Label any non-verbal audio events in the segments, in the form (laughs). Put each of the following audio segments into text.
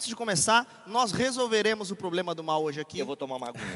antes de começar, nós resolveremos o problema do mal hoje aqui. Eu vou tomar uma aguinha.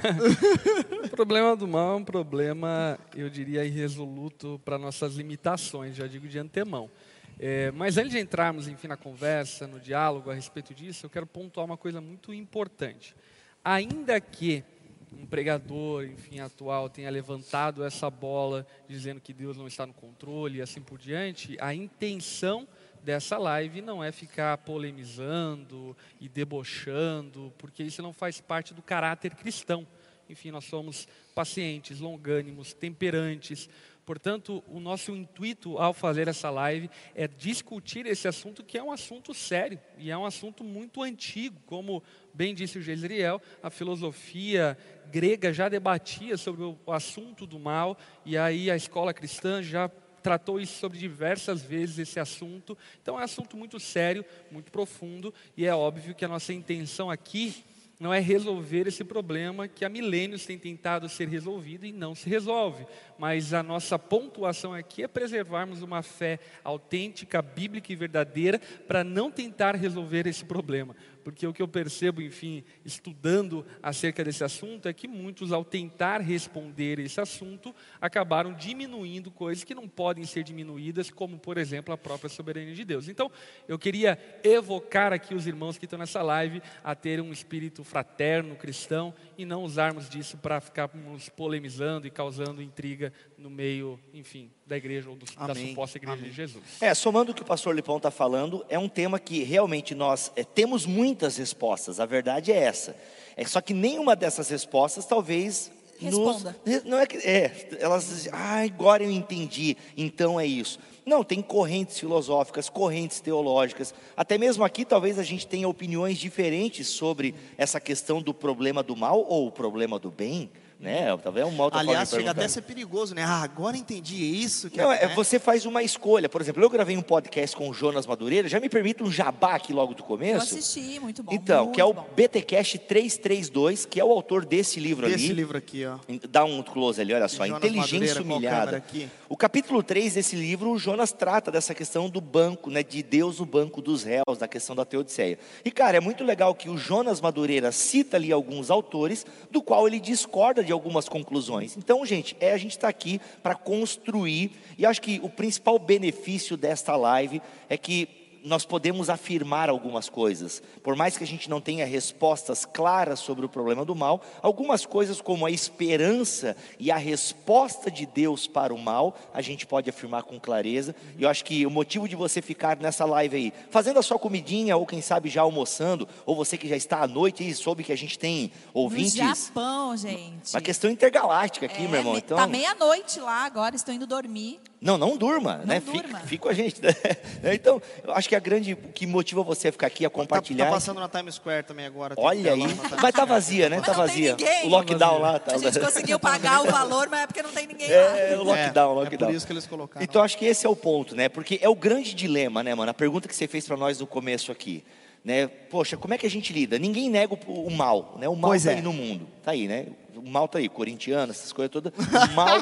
O (laughs) problema do mal é um problema, eu diria, irresoluto para nossas limitações, já digo de antemão. É, mas antes de entrarmos, enfim, na conversa, no diálogo a respeito disso, eu quero pontuar uma coisa muito importante. Ainda que um pregador, enfim, atual tenha levantado essa bola dizendo que Deus não está no controle e assim por diante, a intenção dessa live não é ficar polemizando e debochando, porque isso não faz parte do caráter cristão. Enfim, nós somos pacientes, longânimos, temperantes. Portanto, o nosso intuito ao fazer essa live é discutir esse assunto que é um assunto sério e é um assunto muito antigo, como bem disse o Gesriel, a filosofia grega já debatia sobre o assunto do mal e aí a escola cristã já tratou isso sobre diversas vezes esse assunto. Então é um assunto muito sério, muito profundo e é óbvio que a nossa intenção aqui não é resolver esse problema que há milênios tem tentado ser resolvido e não se resolve. Mas a nossa pontuação aqui é preservarmos uma fé autêntica, bíblica e verdadeira para não tentar resolver esse problema porque o que eu percebo, enfim, estudando acerca desse assunto, é que muitos, ao tentar responder esse assunto, acabaram diminuindo coisas que não podem ser diminuídas, como, por exemplo, a própria soberania de Deus. Então, eu queria evocar aqui os irmãos que estão nessa live a terem um espírito fraterno, cristão, e não usarmos disso para ficarmos polemizando e causando intriga no meio, enfim, da igreja ou do, da suposta igreja Amém. de Jesus. É, somando o que o pastor Lipão está falando, é um tema que realmente nós é, temos muitas respostas, a verdade é essa. É só que nenhuma dessas respostas talvez Responda. Nos, não é que é, elas dizem, ah, agora eu entendi, então é isso. Não, tem correntes filosóficas, correntes teológicas. Até mesmo aqui, talvez a gente tenha opiniões diferentes sobre essa questão do problema do mal ou o problema do bem. Né? Talvez é uma outra Aliás, chega até a ser perigoso, né? Ah, agora entendi isso. Que Não, é, né? você faz uma escolha. Por exemplo, eu gravei um podcast com o Jonas Madureira. Já me permite um jabá aqui logo do começo? Eu assisti, muito bom. Então, muito que é o BTcast 332, que é o autor desse livro desse ali. Desse livro aqui, ó. Dá um close ali, olha só. Jonas Inteligência Madureira, humilhada. O capítulo 3 desse livro, o Jonas trata dessa questão do banco, né? De Deus no banco dos réus, da questão da Teodiceia. E, cara, é muito legal que o Jonas Madureira cita ali alguns autores, do qual ele discorda de algumas conclusões. Então, gente, é a gente está aqui para construir, e acho que o principal benefício desta live é que nós podemos afirmar algumas coisas. Por mais que a gente não tenha respostas claras sobre o problema do mal, algumas coisas como a esperança e a resposta de Deus para o mal, a gente pode afirmar com clareza. E eu acho que o motivo de você ficar nessa live aí, fazendo a sua comidinha, ou quem sabe já almoçando, ou você que já está à noite e soube que a gente tem ouvintes. No Japão, gente. Uma questão intergaláctica aqui, é, meu irmão. Então... Tá meia-noite lá agora, estou indo dormir. Não, não durma, não né? Durma. Fica, fica com a gente. (laughs) Né? Então, eu acho que a grande o que motiva você a ficar aqui a compartilhar. Tá, tá passando na Times Square também agora. Olha aí, vai estar tá vazia, né? Tá vazia. O lockdown lá. Tá... A gente conseguiu pagar o valor, mas é porque não tem ninguém é, lá. É, o lockdown, é, lockdown. É por isso que eles colocaram. Então acho que esse é o ponto, né? Porque é o grande dilema, né, mano? A pergunta que você fez para nós no começo aqui. Né? Poxa, como é que a gente lida? Ninguém nega o, o mal, né? O mal está é. aí no mundo, tá aí, né? O mal tá aí, corintiano, essas coisas todas. (laughs) Mal,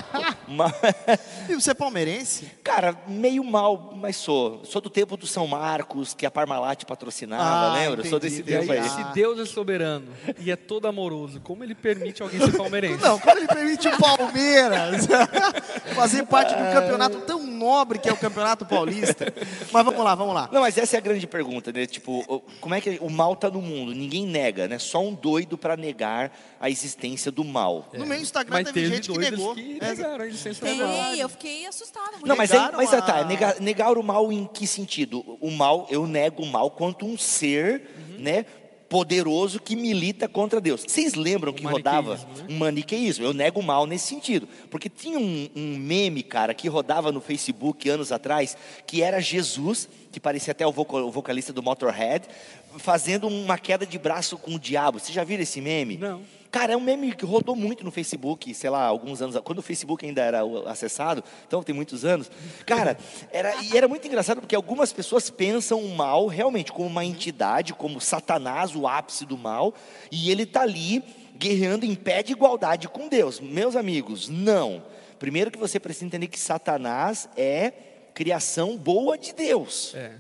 mal. (laughs) E você é palmeirense? Cara, meio mal, mas sou. Sou do tempo do São Marcos, que a Parmalat patrocinava, ah, lembra? Entendi. Sou desse tempo aí. aí. Se Deus é soberano e é todo amoroso, como ele permite alguém ser palmeirense? Não, como ele permite o Palmeiras (laughs) fazer parte de um campeonato tão nobre que é o Campeonato Paulista? Mas vamos lá, vamos lá. Não, mas essa é a grande pergunta, né? Tipo, como é que o mal tá no mundo? Ninguém nega, né? Só um doido para negar a existência do mal. É. No meu Instagram mas teve, gente que negou. Que negaram a Tem, do eu fiquei assustada. Não, mas, aí, mas a... tá, negar, negar, o mal em que sentido? O mal, eu nego o mal quanto um ser, uhum. né? poderoso que milita contra Deus. Vocês lembram que rodava né? um maniqueísmo? Eu nego o mal nesse sentido. Porque tinha um, um, meme, cara, que rodava no Facebook anos atrás, que era Jesus, que parecia até o, vocal, o vocalista do Motorhead, fazendo uma queda de braço com o diabo. Vocês já viram esse meme? Não. Cara, é um meme que rodou muito no Facebook, sei lá, alguns anos, quando o Facebook ainda era acessado, então tem muitos anos. Cara, era, e era muito engraçado porque algumas pessoas pensam o mal realmente como uma entidade, como Satanás, o ápice do mal, e ele está ali guerreando em pé de igualdade com Deus. Meus amigos, não. Primeiro que você precisa entender que Satanás é criação boa de Deus. É.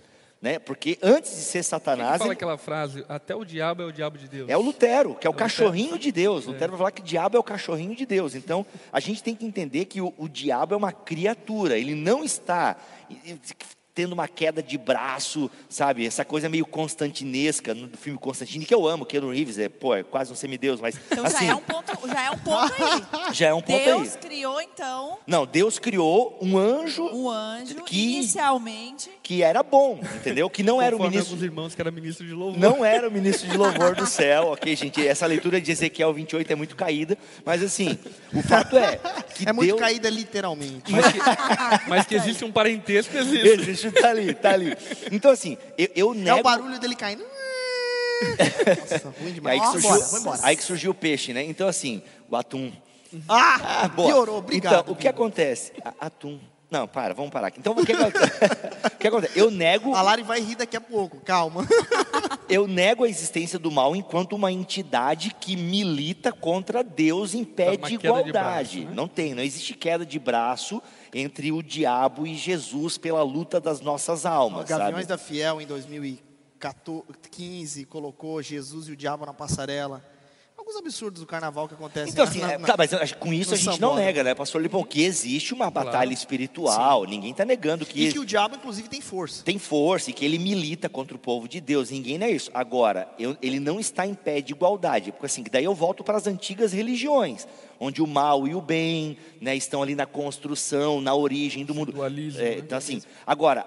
Né? Porque antes de ser Satanás. Quem fala ele... aquela frase, até o diabo é o diabo de Deus. É o Lutero, que é o, é cachorrinho de Deus. É. Lutero vai falar que o diabo é o cachorrinho de Deus. Então, a gente tem que entender que o, o diabo é uma criatura, ele não está tendo uma queda de braço, sabe? Essa coisa meio constantinesca no filme Constantine, que eu amo, Keanu Reeves, é, pô, é quase um semideus, mas Então assim, já é um ponto, já é um ponto aí. (laughs) Já é um ponto Deus aí. Deus criou então Não, Deus criou um anjo um anjo que inicialmente que era bom, entendeu? Que não era o ministro dos irmãos que era ministro de louvor. Não era o ministro de louvor do céu, OK, gente? Essa leitura de Ezequiel 28 é muito caída, mas assim, o fato é que É Deus... muito caída literalmente. Mas que, mas que existe um parentesco, existe. Existe, tá ali, tá ali. Então, assim, eu, eu nego. É o barulho dele caindo. (laughs) Nossa, ruim demais. Aí que, surgiu, embora, embora. aí que surgiu o peixe, né? Então, assim, o atum. Ah, boa. piorou, obrigado. Então, o que acontece? A, atum. Não, para, vamos parar aqui. Então, o que, (laughs) o que acontece? Eu nego. A Lari vai rir daqui a pouco, calma. (laughs) eu nego a existência do mal enquanto uma entidade que milita contra Deus em pé de igualdade. De braço, né? Não tem, não existe queda de braço entre o diabo e Jesus pela luta das nossas almas. O Gaviões sabe? da Fiel, em 2015, colocou Jesus e o diabo na passarela alguns absurdos do carnaval que acontecem. Então, assim, na, é, na, tá, mas com isso a gente não nega, né, pastor Lipão, que existe uma batalha claro. espiritual, Sim. ninguém está negando que... E que o diabo, inclusive, tem força. Tem força, e que ele milita contra o povo de Deus, ninguém não é isso. Agora, eu, ele não está em pé de igualdade, porque assim, daí eu volto para as antigas religiões, onde o mal e o bem né, estão ali na construção, na origem do mundo. Dualismo, é, né? Então, assim, agora,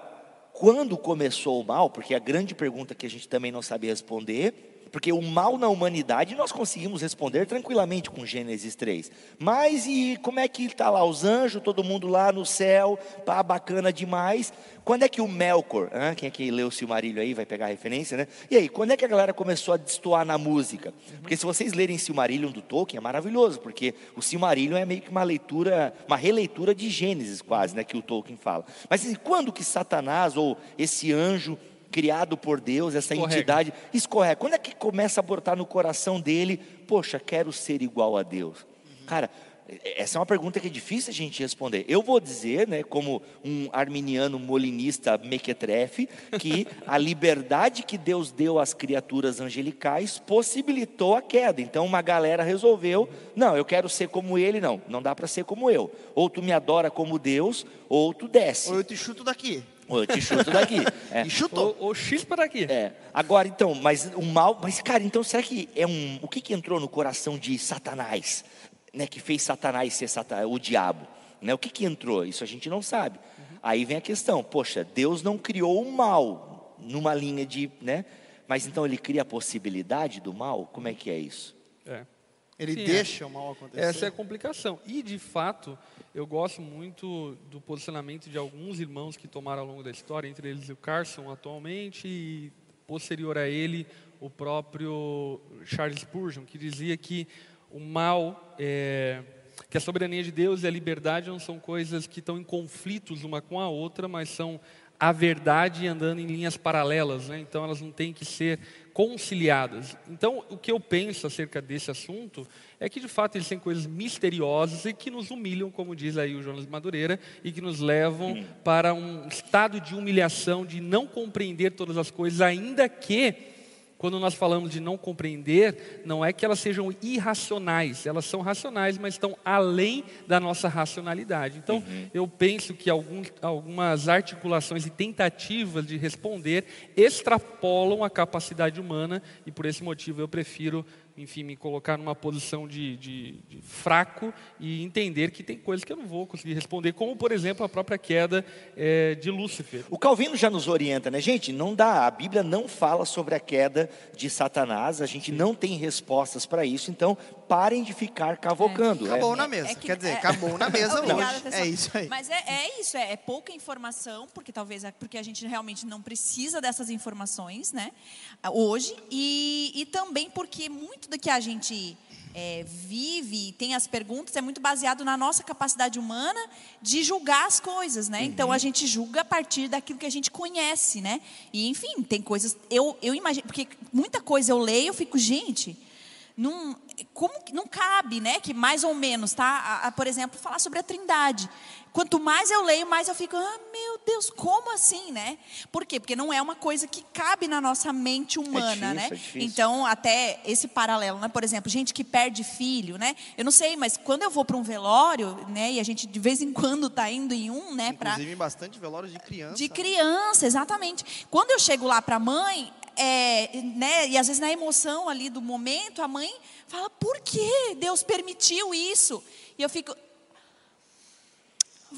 quando começou o mal, porque é a grande pergunta que a gente também não sabe responder porque o mal na humanidade nós conseguimos responder tranquilamente com Gênesis 3. Mas e como é que está lá os anjos, todo mundo lá no céu, pá, bacana demais. Quando é que o Melkor, hein? quem é que leu o Silmarillion aí, vai pegar a referência, né? E aí, quando é que a galera começou a destoar na música? Porque se vocês lerem Silmarillion do Tolkien, é maravilhoso, porque o Silmarillion é meio que uma leitura, uma releitura de Gênesis quase, né, que o Tolkien fala. Mas assim, quando que Satanás ou esse anjo criado por Deus, essa escorrega. entidade, escorrega. Quando é que começa a botar no coração dele, poxa, quero ser igual a Deus? Uhum. Cara, essa é uma pergunta que é difícil a gente responder. Eu vou dizer, né, como um arminiano molinista mequetrefe, que (laughs) a liberdade que Deus deu às criaturas angelicais possibilitou a queda. Então uma galera resolveu, não, eu quero ser como ele, não, não dá para ser como eu. Ou tu me adora como Deus, ou tu desce. Ou eu te chuto daqui. Eu te chuto daqui. (laughs) É. E chutou. Ou, ou chispa daqui. É. Agora, então, mas o mal. Mas, cara, então será que é um. O que, que entrou no coração de Satanás? Né, que fez Satanás ser Satanás, o diabo? Né, o que, que entrou? Isso a gente não sabe. Uhum. Aí vem a questão: poxa, Deus não criou o mal numa linha de. Né, mas então ele cria a possibilidade do mal? Como é que é isso? É. Ele Sim, deixa é. o mal acontecer. Essa é a complicação. E, de fato, eu gosto muito do posicionamento de alguns irmãos que tomaram ao longo da história, entre eles o Carson atualmente e, posterior a ele, o próprio Charles Spurgeon, que dizia que o mal, é, que a soberania de Deus e a liberdade não são coisas que estão em conflitos uma com a outra, mas são a verdade andando em linhas paralelas, né? então elas não têm que ser conciliadas. Então, o que eu penso acerca desse assunto é que, de fato, eles têm coisas misteriosas e que nos humilham, como diz aí o Jonas Madureira, e que nos levam para um estado de humilhação, de não compreender todas as coisas, ainda que quando nós falamos de não compreender, não é que elas sejam irracionais, elas são racionais, mas estão além da nossa racionalidade. Então, uhum. eu penso que algumas articulações e tentativas de responder extrapolam a capacidade humana, e por esse motivo eu prefiro enfim, me colocar numa posição de, de, de, fraco e entender que tem coisas que eu não vou conseguir responder, como, por exemplo, a própria queda é, de Lúcifer. O Calvino já nos orienta, né, gente? Não dá, a Bíblia não fala sobre a queda de Satanás, a gente não tem respostas para isso, então parem de ficar cavocando. É. Acabou é, na mesa, é que, quer dizer, é, acabou na mesa (laughs) Obrigada, hoje. É isso aí. Mas é, é isso, é, pouca informação, porque talvez é porque a gente realmente não precisa dessas informações, né, hoje, e, e também porque muito muito do que a gente é, vive, tem as perguntas, é muito baseado na nossa capacidade humana de julgar as coisas, né? Uhum. Então a gente julga a partir daquilo que a gente conhece, né? E enfim, tem coisas. Eu, eu imagino, porque muita coisa eu leio, eu fico, gente. Não, como, não cabe, né? Que mais ou menos, tá? A, a, por exemplo, falar sobre a Trindade. Quanto mais eu leio, mais eu fico, ah, meu Deus, como assim, né? Por quê? Porque não é uma coisa que cabe na nossa mente humana, é difícil, né? É então, até esse paralelo, né? Por exemplo, gente que perde filho, né? Eu não sei, mas quando eu vou para um velório, né? E a gente de vez em quando tá indo em um, né? Inclusive, pra... bastante velórios de criança. De criança, exatamente. Quando eu chego lá para a mãe, é, né, e às vezes na emoção ali do momento, a mãe fala: por que Deus permitiu isso? E eu fico.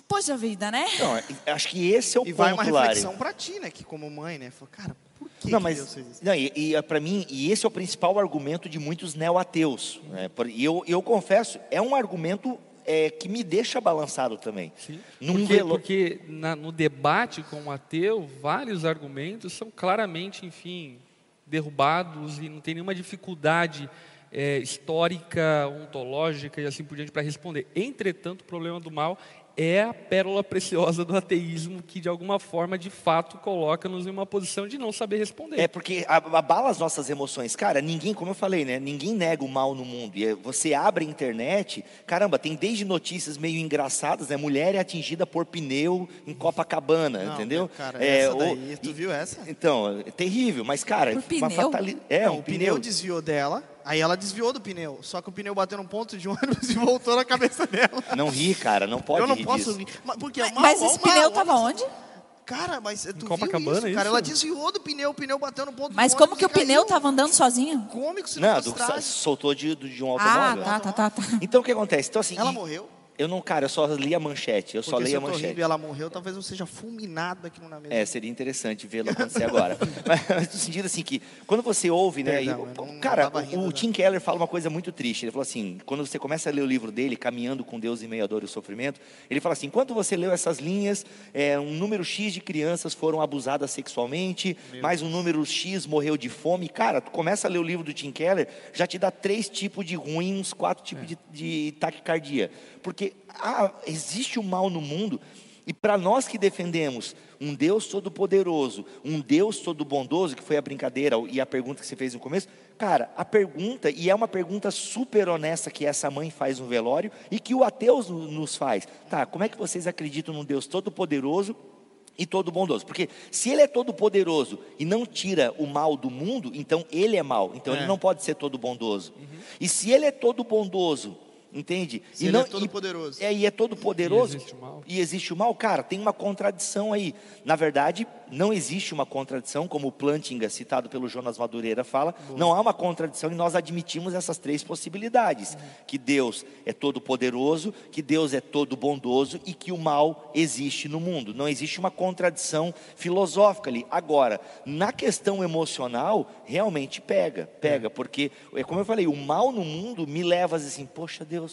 Poxa vida, né? Não, acho que esse é o e ponto, vai uma reflexão para ti, né? Que como mãe, né? Fala, cara, por que, não, que mas, Deus fez isso? Não, e, e é, para mim, e esse é o principal argumento de muitos neo-ateus. Né? E eu, eu confesso, é um argumento é, que me deixa balançado também. Sim. Num porque, velo... porque na, no debate com o ateu, vários argumentos são claramente, enfim, derrubados e não tem nenhuma dificuldade é, histórica, ontológica e assim por diante para responder. Entretanto, o problema do mal é a pérola preciosa do ateísmo que, de alguma forma, de fato, coloca-nos em uma posição de não saber responder. É porque abala as nossas emoções. Cara, ninguém, como eu falei, né? Ninguém nega o mal no mundo. E é, você abre a internet, caramba, tem desde notícias meio engraçadas, né? Mulher é atingida por pneu em Copacabana, não, entendeu? Cara, é, essa daí, tu viu essa? Então, é terrível, mas, cara, por pneu? Fatali... É, não, um o pneu. pneu desviou dela Aí ela desviou do pneu, só que o pneu bateu num ponto de (laughs) ônibus e voltou na cabeça dela. Não ri, cara, não pode Eu não rir posso disso. rir. Mas, porque é mas, mas esse pneu estava onde? Cara, mas tu viu Copacabana, isso, isso? cara? Ela desviou do pneu, o pneu bateu no ponto Mas do como ônibus que o e caiu. pneu estava andando sozinho? Cômico, se Não, não, do, fosse soltou de, de um Ah, automóvel. tá, tá, tá, tá. Então o que acontece? Então, assim, Ela e- morreu? Eu não, cara, eu só li a manchete. Eu só Porque li se a manchete. e ela morreu, talvez eu seja fulminado aqui no na mesa. É, seria interessante vê-lo acontecer agora. (laughs) Mas no sentido assim que, quando você ouve, né? Perdão, e- não- cara, não rindo, o não. Tim Keller fala uma coisa muito triste. Ele falou assim: quando você começa a ler o livro dele, Caminhando com Deus em Meio à Dor e o Sofrimento, ele fala assim: enquanto você leu essas linhas, é, um número X de crianças foram abusadas sexualmente, mais um número X morreu de fome. Cara, tu começa a ler o livro do Tim Keller, já te dá três tipos de ruim, uns quatro tipos É. de, de taquicardia. Porque ah, existe o mal no mundo. E para nós que defendemos um Deus todo-poderoso, um Deus todo-bondoso, que foi a brincadeira e a pergunta que você fez no começo, cara, a pergunta, e é uma pergunta super honesta que essa mãe faz no velório e que o ateu no- nos faz. Tá, como é que vocês acreditam num Deus todo-poderoso e todo bondoso. Porque se ele é todo poderoso e não tira o mal do mundo, então ele é mal. Então É. ele não pode ser todo bondoso. E se ele é todo bondoso, entende? Se e ele não, é todo-poderoso. E, é, e é todo poderoso. E existe o mal. E existe o mal, cara, tem uma contradição aí. Na verdade, não existe uma contradição, como o Plantinga, citado pelo Jonas Madureira, fala. Não há uma contradição e nós admitimos essas três possibilidades: que Deus é todo poderoso, que Deus é todo bondoso e que o mal existe no mundo. Não existe uma contradição filosófica ali. Agora, na questão emocional, realmente pega, pega, porque, é como eu falei, o mal no mundo me leva a dizer assim, poxa Deus.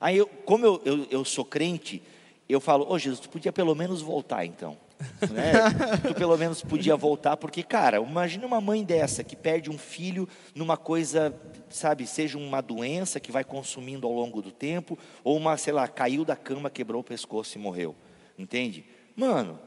Aí, eu, como eu, eu, eu sou crente, eu falo, ô Jesus, tu podia pelo menos voltar então. (laughs) né? Tu pelo menos podia voltar, porque, cara, imagina uma mãe dessa que perde um filho numa coisa, sabe, seja uma doença que vai consumindo ao longo do tempo, ou uma, sei lá, caiu da cama, quebrou o pescoço e morreu. Entende? Mano,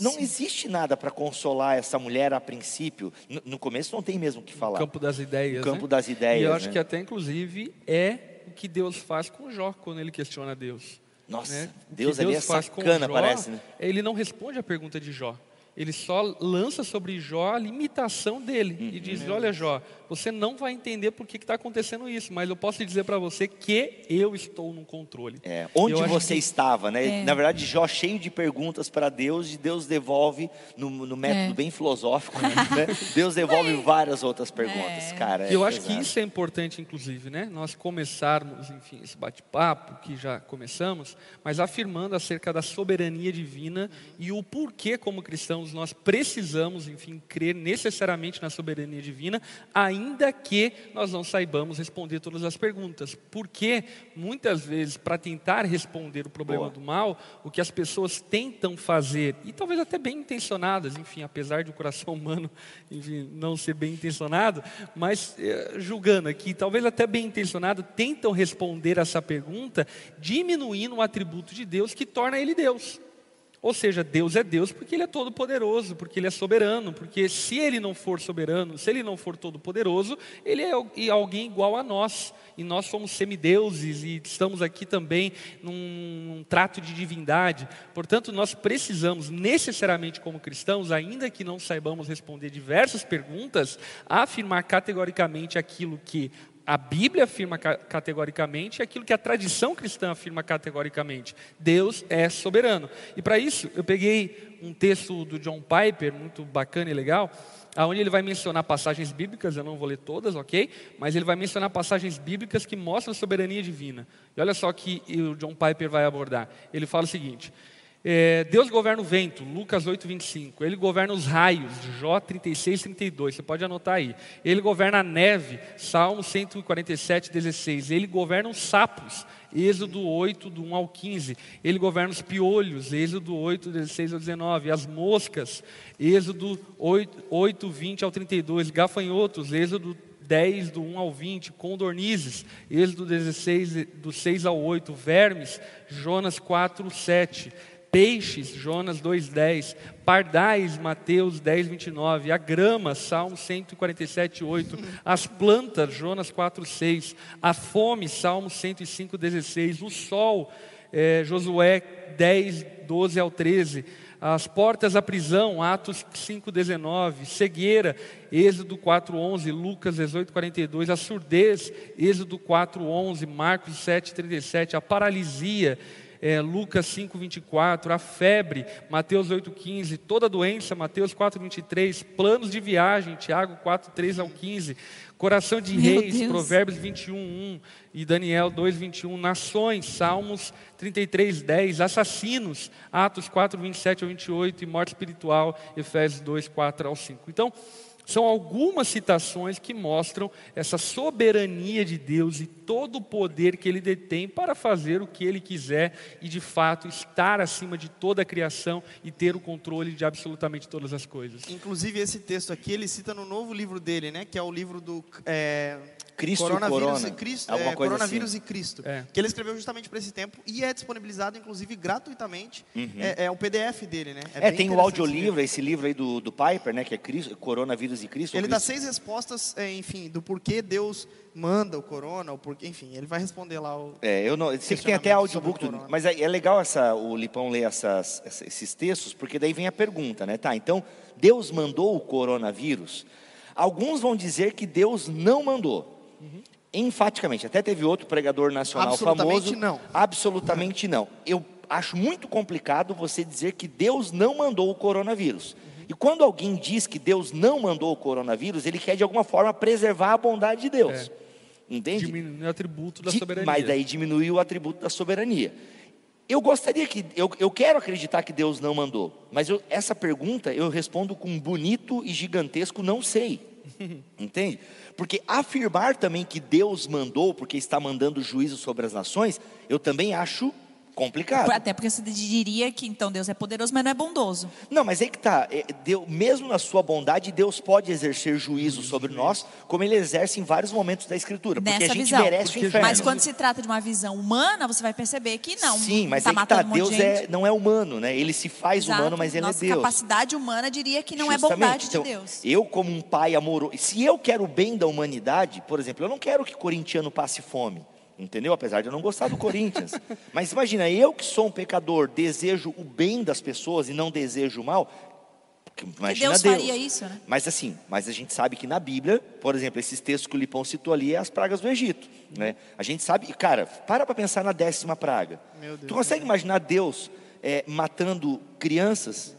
não existe nada para consolar essa mulher a princípio. No, no começo não tem mesmo o que falar. campo das ideias. No campo né? das ideias, E eu acho né? que até, inclusive, é o que Deus faz com Jó quando ele questiona Deus. Nossa, né? Que Deus ali é faz sacana, Jó, parece, né? Ele não responde a pergunta de Jó. Ele só lança sobre Jó a limitação dele. E Uhum. diz: Olha, Jó, você não vai entender por que está acontecendo isso, mas eu posso dizer para você que eu estou no controle. É, onde Eu você que- estava, né? É. Na verdade, Jó cheio de perguntas para Deus e Deus devolve no, no método É. bem filosófico, né? (laughs) Deus devolve várias outras perguntas, É. cara. E eu é acho que isso é importante, inclusive, né? Nós começarmos, enfim, esse bate-papo que já começamos, mas afirmando acerca da soberania divina e o porquê, como cristãos, nós precisamos, enfim, crer necessariamente na soberania divina, ainda que nós não saibamos responder todas as perguntas. Porque, muitas vezes, para tentar responder o problema Boa. do mal, o que as pessoas tentam fazer, e talvez até bem intencionadas, enfim, apesar de o coração (laughs) humano enfim, não ser bem intencionado, mas eh, julgando aqui, talvez até bem intencionado, tentam responder essa pergunta diminuindo um atributo de Deus que torna ele Deus. Ou seja, Deus é Deus porque Ele é todo-poderoso, porque Ele é soberano, porque se Ele não for soberano, se Ele não for todo-poderoso, Ele é alguém igual a nós, e nós somos semideuses e estamos aqui também num, num trato de divindade. Portanto, nós precisamos necessariamente, como cristãos, ainda que não saibamos responder diversas perguntas, afirmar categoricamente aquilo que a Bíblia afirma categoricamente e aquilo que a tradição cristã afirma categoricamente. Deus é soberano. E para isso, eu peguei um texto do John Piper, muito bacana e legal, aonde ele vai mencionar passagens bíblicas, eu não vou ler todas, ok? Mas ele vai mencionar passagens bíblicas que mostram a soberania divina. E olha só que o John Piper vai abordar. Ele fala o seguinte: é, Deus governa o vento, Lucas 8, 25. Ele governa os raios, Jó 36, 32. Você pode anotar aí. Ele governa a neve, Salmo 147, 16. Ele governa os sapos, Êxodo 8, do 1 ao 15. Ele governa os piolhos, Êxodo 8, 16 ao 19. As moscas, Êxodo 8, 8 20 ao 32. Gafanhotos, Êxodo 10, do 1 ao 20, condornizes, Êxodo 16, do 6 ao 8, vermes, Jonas 4, 7, peixes, Jonas 2,10, pardais, Mateus 10, 29, a grama, Salmo 147, 8, as plantas, Jonas 4, 6, a fome, Salmo 105, 16, o sol, é, Josué 10, 12 ao 13, as portas da prisão, Atos 5, 19, cegueira, Êxodo 4, 11, Lucas 18, 42, a surdez, Êxodo 4, 11, Marcos 7, 37, a paralisia, é, Lucas 5, 24, a febre, Mateus 8, 15, toda doença, Mateus 4, 23, planos de viagem, Tiago 4, 3 ao 15, coração de Meu reis, Deus. Provérbios 21, 1 e Daniel 2, 21, nações, Salmos 33, 10, assassinos, Atos 4, 27 ao 28 e morte espiritual, Efésios 2, 4 ao 5. Então, são algumas citações que mostram essa soberania de Deus e todo o poder que Ele detém para fazer o que Ele quiser e, de fato, estar acima de toda a criação e ter o controle de absolutamente todas as coisas. Inclusive, esse texto aqui ele cita no novo livro dele, né, que é o livro do. É Cristo coronavírus corona, e Cristo, é, coronavírus assim. e Cristo, é. que ele escreveu justamente para esse tempo e é disponibilizado inclusive gratuitamente. Uhum. É, é, o PDF dele, né? É, é tem o audiolivro, esse livro aí do, do Piper, né, que é Cristo, coronavírus e Cristo. Ele dá seis respostas, é, enfim, do porquê Deus manda o corona, o porquê, enfim, ele vai responder lá o. É, eu não, sei que tem até audiobook, mas é, é, legal essa, o Lipão ler essas, esses textos, porque daí vem a pergunta, né? Tá, então Deus mandou o coronavírus. Alguns vão dizer que Deus não mandou. Uhum enfaticamente. Até teve outro pregador nacional absolutamente famoso. Não. Absolutamente não. Eu acho muito complicado você dizer que Deus não mandou o coronavírus. Uhum. E quando alguém diz que Deus não mandou o coronavírus, ele quer de alguma forma preservar a bondade de Deus. É. Entende? Diminui o atributo da soberania. Mas daí diminui o atributo da soberania. Eu gostaria que, eu, eu quero acreditar que Deus não mandou, mas eu, essa pergunta eu respondo com um bonito e gigantesco não sei. (laughs) Entende? Porque afirmar também que Deus mandou, porque está mandando juízo sobre as nações, eu também acho complicado. Até porque você diria que então Deus é poderoso, mas não é bondoso. Não, mas é que tá. É, Deus, mesmo na sua bondade, Deus pode exercer juízo sobre nós, como Ele exerce em vários momentos da Escritura. Porque Nessa a gente visão. merece porque, o inferno. Mas quando se trata de uma visão humana, você vai perceber que não. Sim, mas tá é que tá. Deus é, não é humano, né? Ele se faz Exato. humano, mas Ele Nossa é Deus. capacidade humana diria que não Justamente. é bondade então, de Deus. Eu, como um pai amoroso, se eu quero o bem da humanidade, por exemplo, eu não quero que corintiano passe fome. Entendeu? Apesar de eu não gostar do Corinthians. (laughs) Mas imagina, eu que sou um pecador, desejo o bem das pessoas e não desejo o mal. Imagina Deus, Deus faria isso, né? Mas assim, mas a gente sabe que na Bíblia, por exemplo, esses textos que o Lipão citou ali é as pragas do Egito. Né? A gente sabe, cara, para para pensar na décima praga. tu consegue imaginar Deus é, matando crianças?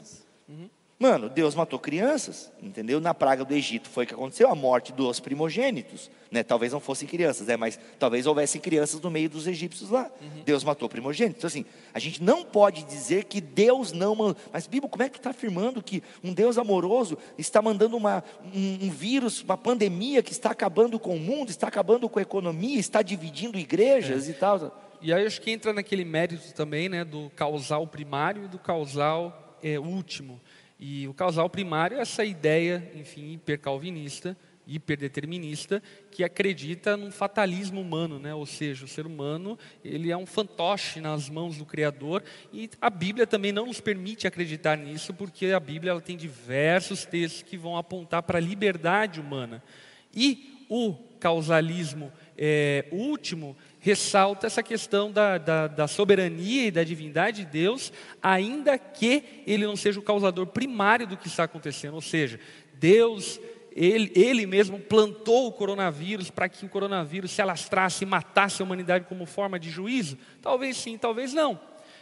Mano, Deus matou crianças, entendeu? Na praga do Egito foi o que aconteceu, a morte dos primogênitos, né? Talvez não fossem crianças, né? Mas talvez houvessem crianças no meio dos egípcios lá. Uhum. Deus matou primogênitos. Então assim, a gente não pode dizer que Deus não mandou. Mas Bíblia, como é que está afirmando que um Deus amoroso está mandando uma, um, um vírus, uma pandemia que está acabando com o mundo, está acabando com a economia, está dividindo igrejas é. e tal? E aí acho que entra naquele mérito também, né, do causal primário e do causal é, último. E o causal primário é essa ideia, enfim, hipercalvinista, hiperdeterminista que acredita num fatalismo humano, né? ou seja, o ser humano ele é um fantoche nas mãos do Criador e a Bíblia também não nos permite acreditar nisso porque a Bíblia ela tem diversos textos que vão apontar para a liberdade humana e o causalismo é, último ressalta essa questão da, da, da, soberania e da divindade de Deus, ainda que ele não seja o causador primário do que está acontecendo. Ou seja, Deus, ele, ele mesmo plantou o coronavírus para que o coronavírus se alastrasse e matasse a humanidade como forma de juízo? Talvez sim, talvez não.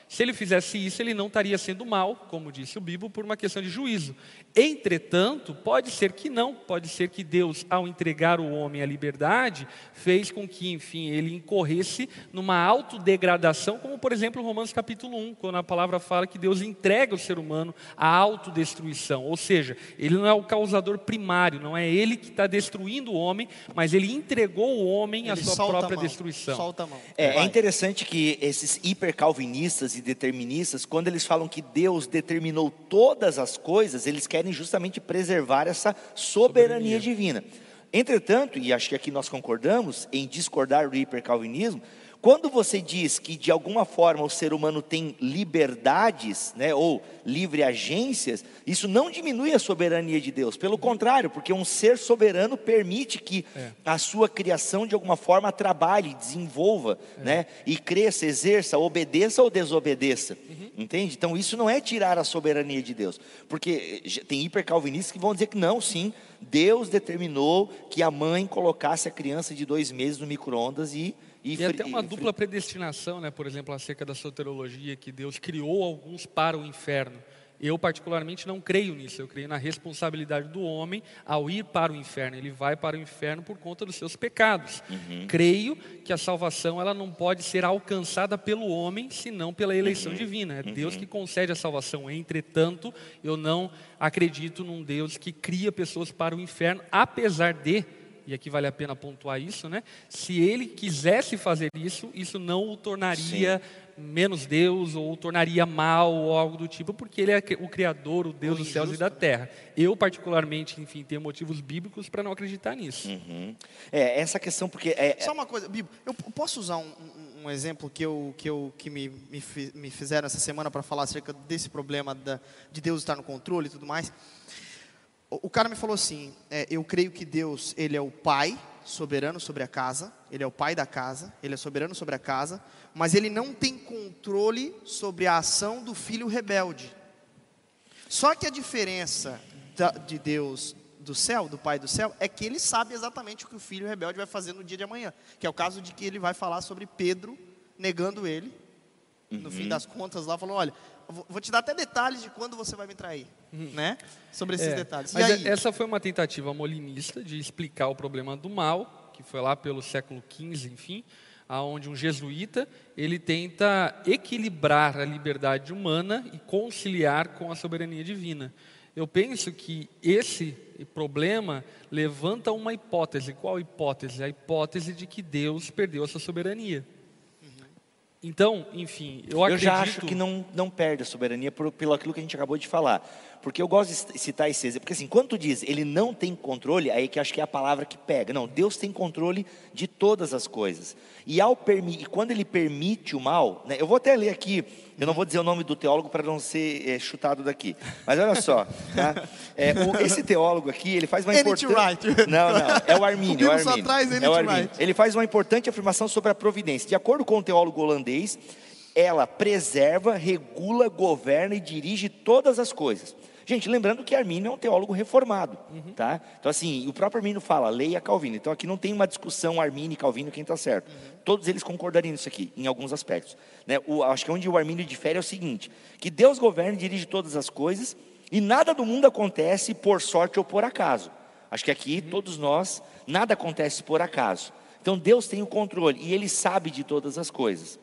Se ele fizesse isso, ele não estaria sendo mal, como disse o Bíblia, por uma questão de juízo. Entretanto, pode ser que não, pode ser que Deus, ao entregar o homem à liberdade, fez com que, enfim, ele incorresse numa autodegradação, como por exemplo Romanos capítulo 1, quando a palavra fala que Deus entrega o ser humano à autodestruição. Ou seja, ele não é o causador primário, não é ele que está destruindo o homem, mas ele entregou o homem à sua própria destruição. Solta a mão. É, é interessante que esses hipercalvinistas e deterministas, quando eles falam que Deus determinou todas as coisas, eles querem justamente preservar essa soberania, soberania. divina. Entretanto, e acho que aqui nós concordamos em discordar do hipercalvinismo, quando você diz que de alguma forma o ser humano tem liberdades, né, ou livre agências, isso não diminui a soberania de Deus. Pelo contrário, porque um ser soberano permite que é. a sua criação de alguma forma trabalhe, desenvolva, é. né, e cresça, exerça, obedeça ou desobedeça. Uhum. Entende? Então isso não é tirar a soberania de Deus, porque eh, tem hipercalvinistas que vão dizer que não, sim, Deus determinou que a mãe colocasse a criança de dois meses no micro-ondas e e, e até uma dupla predestinação, né? por exemplo, acerca da soterologia, que Deus criou alguns para o inferno. Eu, particularmente, não creio nisso. Eu creio na responsabilidade do homem ao ir para o inferno. Ele vai para o inferno por conta dos seus pecados. Uhum. Creio que a salvação ela não pode ser alcançada pelo homem, senão pela eleição uhum. divina. É uhum. Deus que concede a salvação. Entretanto, eu não acredito num Deus que cria pessoas para o inferno, apesar de e aqui vale a pena pontuar isso, né? Se ele quisesse fazer isso, isso não o tornaria Sim. menos Deus ou o tornaria mal ou algo do tipo, porque ele é o criador, o Deus dos céus e da terra. Eu particularmente, enfim, tenho motivos bíblicos para não acreditar nisso. Uhum. É essa questão porque é, só uma coisa, Bíblia, eu posso usar um, um, um, exemplo que eu que eu que me me, me fizeram essa semana para falar acerca desse problema da, de Deus estar no controle e tudo mais. O cara me falou assim: é, eu creio que Deus ele é o pai soberano sobre a casa, ele é o pai da casa, ele é soberano sobre a casa, mas ele não tem controle sobre a ação do filho rebelde. Só que a diferença da, de Deus do céu, do pai do céu, é que ele sabe exatamente o que o filho rebelde vai fazer no dia de amanhã, que é o caso de que ele vai falar sobre Pedro negando ele. No fim uhum. das contas, lá falou: olha, vou te dar até detalhes de quando você vai me trair, uhum. né? Sobre esses é, detalhes. mas essa foi uma tentativa molinista de explicar o problema do mal, que foi lá pelo século XV, enfim, aonde um jesuíta ele tenta equilibrar a liberdade humana e conciliar com a soberania divina. Eu penso que esse problema levanta uma hipótese. Qual hipótese? A hipótese de que Deus perdeu a sua soberania. Então, enfim, eu, eu já acho que não, não perde a soberania por, pelo aquilo que a gente acabou de falar. Porque eu gosto de citar esse exemplo. Porque assim, quando tu diz ele não tem controle, aí que acho que é a palavra que pega. Não, Deus tem controle de todas as coisas. E, ao permi e quando ele permite o mal, né, eu vou até ler aqui, eu não vou dizer o nome do teólogo para não ser é, chutado daqui. Mas olha só, tá? (laughs) é, o, esse teólogo aqui, ele faz uma importante. Right. Não, não, é o Armínio. O é o Armínio. Atrás, é o Armínio. Right. Ele faz uma importante afirmação sobre a providência. De acordo com o teólogo holandês, ela preserva, regula, governa e dirige todas as coisas. Gente, lembrando que Armínio é um teólogo reformado, uhum. tá? Então, assim, o próprio Armínio fala, leia Calvino. Então, aqui não tem uma discussão Armínio e Calvino quem está certo. Uhum. Todos eles concordariam nisso aqui, em alguns aspectos. Né? O, acho que onde o Armínio difere é o seguinte, que Deus governa e dirige todas as coisas, e nada do mundo acontece por sorte ou por acaso. Acho que aqui, uhum. todos nós, nada acontece por acaso. Então, Deus tem o controle, e Ele sabe de todas as coisas.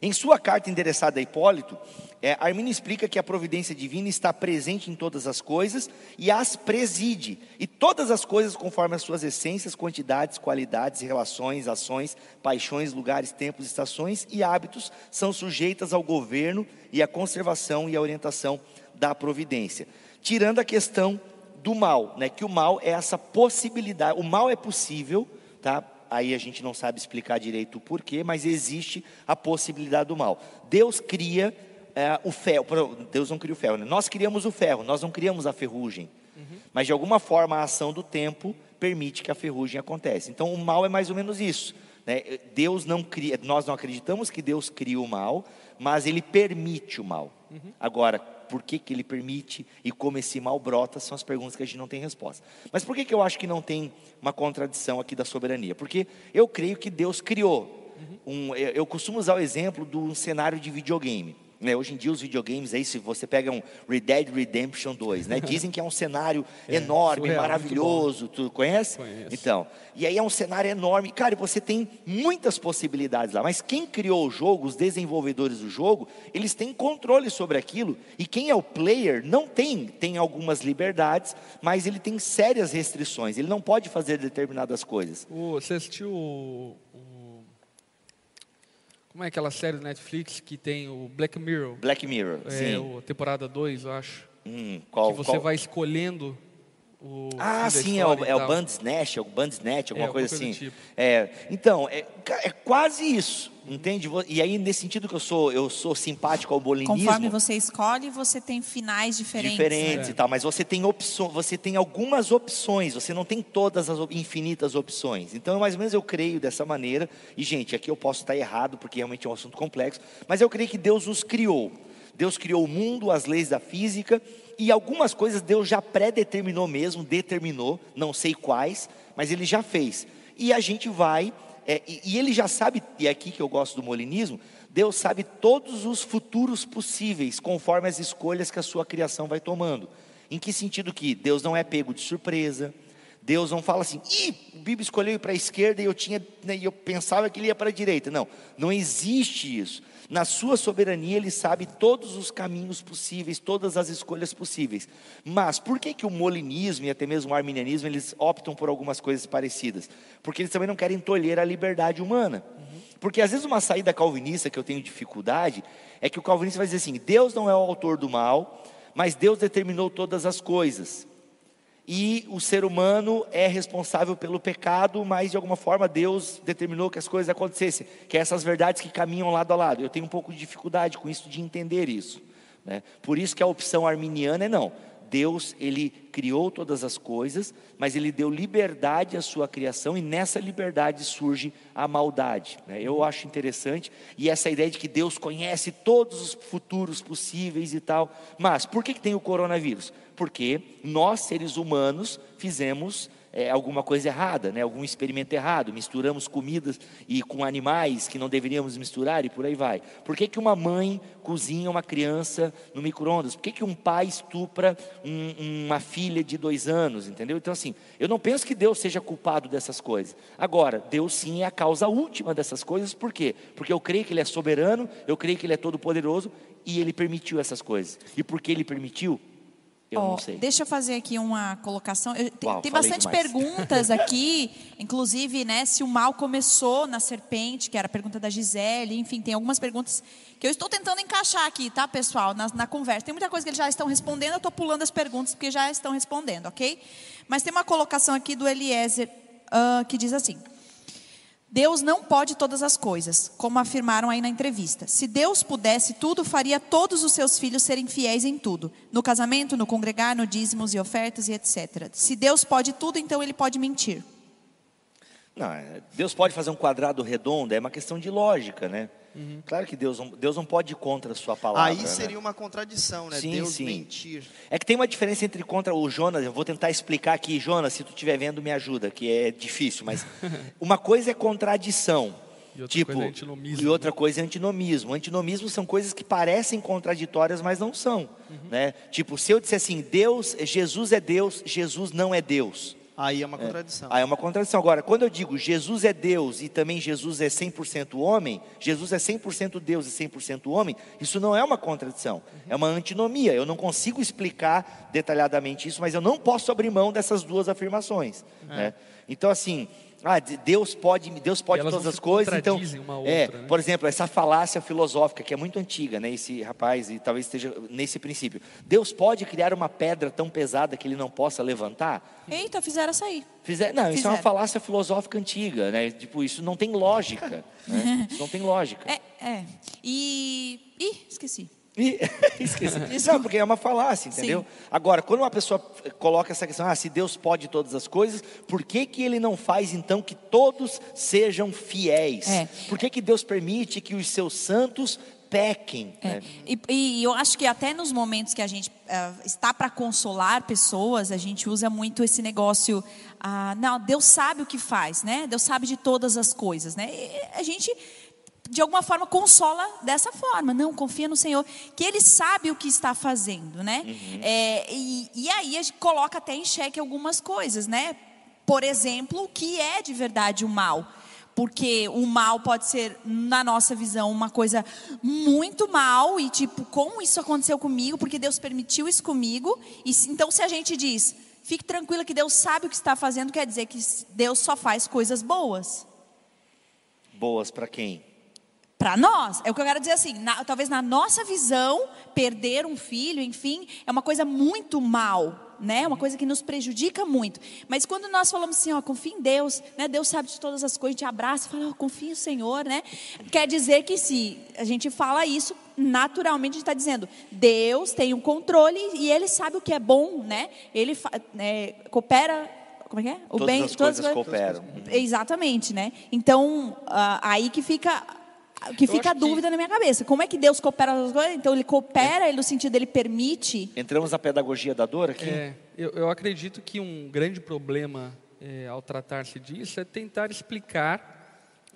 Em sua carta endereçada a Hipólito, é, Arminio explica que a providência divina está presente em todas as coisas e as preside, e todas as coisas conforme as suas essências, quantidades, qualidades, relações, ações, paixões, lugares, tempos, estações e hábitos são sujeitas ao governo e à conservação e à orientação da providência. Tirando a questão do mal, né? Que o mal é essa possibilidade, o mal é possível, tá? Aí a gente não sabe explicar direito o porquê, mas existe a possibilidade do mal. Deus cria é, o ferro, Deus não cria o ferro, né? nós criamos o ferro, nós não criamos a ferrugem. Uhum. Mas de alguma forma a ação do tempo permite que a ferrugem aconteça. Então o mal é mais ou menos isso. Né? Deus não cria, nós não acreditamos que Deus cria o mal, mas Ele permite o mal. Uhum. Agora, por que, que ele permite e como esse mal brota, são as perguntas que a gente não tem resposta. Mas por que, que eu acho que não tem uma contradição aqui da soberania? Porque eu creio que Deus criou. Um, eu costumo usar o exemplo de um cenário de videogame. Né, hoje em dia os videogames aí, se você pega um Red Dead Redemption 2, né, (laughs) dizem que é um cenário é, enorme, surreal, maravilhoso, tu conhece? Conheço. Então, e aí é um cenário enorme, cara, você tem muitas possibilidades lá, mas quem criou o jogo, os desenvolvedores do jogo, eles têm controle sobre aquilo, e quem é o player não tem, tem algumas liberdades, mas ele tem sérias restrições, ele não pode fazer determinadas coisas. você assistiu como é aquela série do Netflix que tem o Black Mirror? Black Mirror, é, sim. A temporada 2, eu acho. Hum, qual, que você qual? vai escolhendo o ah, sim, é o, é o Bandersnatch, é o Bandersnatch, alguma é, coisa assim. Tipo. É, então, é, é quase isso. Entende? E aí, nesse sentido que eu sou, eu sou simpático ao bolinismo. Conforme você escolhe, você tem finais diferentes. Diferentes né? e tal, mas você tem opções, você tem algumas opções, você não tem todas as infinitas opções. Então, mais ou menos eu creio dessa maneira. E, gente, aqui eu posso estar errado, porque realmente é um assunto complexo, mas eu creio que Deus os criou. Deus criou o mundo, as leis da física, e algumas coisas Deus já predeterminou mesmo, determinou, não sei quais, mas Ele já fez. E a gente vai é, e, e, ele já sabe, e é aqui que eu gosto do molinismo, Deus sabe todos os futuros possíveis, conforme as escolhas que a sua criação vai tomando. Em que sentido que Deus não é pego de surpresa, Deus não fala assim, Ih, o Bíblia escolheu ir para a esquerda e eu tinha, né, eu pensava que ele ia para a direita. Não, não existe isso. Na sua soberania, ele sabe todos os caminhos possíveis, todas as escolhas possíveis. Mas por que, que o molinismo e até mesmo o arminianismo eles optam por algumas coisas parecidas? Porque eles também não querem tolher a liberdade humana. Porque às vezes uma saída calvinista que eu tenho dificuldade é que o calvinista vai dizer assim: Deus não é o autor do mal, mas Deus determinou todas as coisas e o ser humano é responsável pelo pecado, mas de alguma forma Deus determinou que as coisas acontecessem, que é essas verdades que caminham lado a lado. Eu tenho um pouco de dificuldade com isso de entender isso. Né? Por isso que a opção arminiana é não. Deus, ele criou todas as coisas, mas ele deu liberdade à sua criação e nessa liberdade surge a maldade. Né? Eu acho interessante e essa ideia de que Deus conhece todos os futuros possíveis e tal. Mas por que, que tem o coronavírus? Porque nós, seres humanos, fizemos é, alguma coisa errada, né? algum experimento errado, misturamos comidas e com animais que não deveríamos misturar e por aí vai. Por que, que uma mãe cozinha uma criança no micro-ondas? Por que, que um pai estupra um, uma filha de dois anos? Entendeu? Então, assim, eu não penso que Deus seja culpado dessas coisas. Agora, Deus sim é a causa última dessas coisas, por quê? Porque eu creio que Ele é soberano, eu creio que Ele é todo-poderoso e Ele permitiu essas coisas. E porque Ele permitiu, eu oh, não sei. Deixa eu fazer aqui uma colocação. Eu, Uau, tem bastante demais. perguntas (laughs) aqui, inclusive, né, se o mal começou na serpente, que era a pergunta da Gisele, enfim, tem algumas perguntas que eu estou tentando encaixar aqui, tá, pessoal, na, na conversa. Tem muita coisa que eles já estão respondendo, eu estou pulando as perguntas porque já estão respondendo, ok? Mas tem uma colocação aqui do Eliezer uh, que diz assim. Deus não pode todas as coisas, como afirmaram aí na entrevista. Se Deus pudesse tudo, faria todos os seus filhos serem fiéis em tudo. No casamento, no congregar, no dízimos e ofertas e etc. Se Deus pode tudo, então ele pode mentir. Não, é, Deus pode fazer um quadrado redondo, é uma questão de lógica, né? Uhum. Claro que Deus não, Deus não pode ir contra a sua palavra. Aí né? seria né? uma contradição, né? Sim, Deus sim. mentir. É que tem uma diferença entre contra o Jonas, eu vou tentar explicar aqui, Jonas, se tu estiver vendo, me ajuda, que é difícil, mas (laughs) uma coisa é contradição. E outra tipo, coisa é antinomismo. E outra coisa é antinomismo. Antinomismo são coisas que parecem contraditórias, mas não são. Uhum. Né? Tipo, se eu disser assim, Deus, Jesus é Deus, Jesus não é Deus. Aí é uma contradição. É. Aí é uma contradição. Agora, quando eu digo Jesus é Deus e também Jesus é 100% homem, Jesus é 100% Deus e 100% homem, isso não é uma contradição, uhum. é uma antinomia. Eu não consigo explicar detalhadamente isso, mas eu não posso abrir mão dessas duas afirmações. É. Né? Então, assim, ah, Deus pode, Deus pode todas as coisas, então, é, outra, né? por exemplo, essa falácia filosófica que é muito antiga, né, esse rapaz e talvez esteja nesse princípio. Deus pode criar uma pedra tão pesada que ele não possa levantar? Eita, fizeram sair. Fizer, não, fizeram. isso é uma falácia filosófica antiga, né? Tipo, isso não tem lógica, né? (laughs) Isso não tem lógica. É, é. E, ih, esqueci. E, (laughs) esqueci. (laughs) Não, porque é uma falácia, entendeu? Sim. Agora, quando uma pessoa coloca essa questão, ah, se Deus pode todas as coisas, por que, que Ele não faz então que todos sejam fiéis? É. Por que, que Deus permite que os seus santos pequem? É. Né? E, e, eu acho que até nos momentos que a gente uh, está para consolar pessoas, a gente usa muito esse negócio, uh, não, Deus sabe o que faz, né? Deus sabe de todas as coisas, né? E a gente de alguma forma consola dessa forma. Não, confia no Senhor, que Ele sabe o que está fazendo, né? Uhum. É, e, e aí a gente coloca até em xeque algumas coisas, né? Por exemplo, o que é de verdade o mal? Porque o mal pode ser, na nossa visão, uma coisa muito mal e tipo, como isso aconteceu comigo? Porque Deus permitiu isso comigo. E então, se a gente diz, fique tranquila que Deus sabe o que está fazendo, quer dizer que Deus só faz coisas boas. Boas para quem? Para nós. É o que eu quero dizer assim, na, talvez na nossa visão, perder um filho, enfim, é uma coisa muito mal, né? Uma coisa que nos prejudica muito. Mas quando nós falamos assim, ó, confia em Deus, né? Deus sabe de todas as coisas, te abraça, fala, ó, confia no Senhor, né? Quer dizer que se a gente fala isso, naturalmente a gente está dizendo, Deus tem o um controle e Ele sabe o que é bom, né? Ele né, coopera como é que é? O todas bem, as todas coisas cooperam. Exatamente, né? Então, uh, aí que fica que fica a dúvida que... na minha cabeça. Como é que Deus coopera as coisas? Então ele coopera, ele, no sentido ele permite. Entramos na pedagogia da dor aqui? É, eu, eu acredito que um grande problema é, ao tratar-se disso é tentar explicar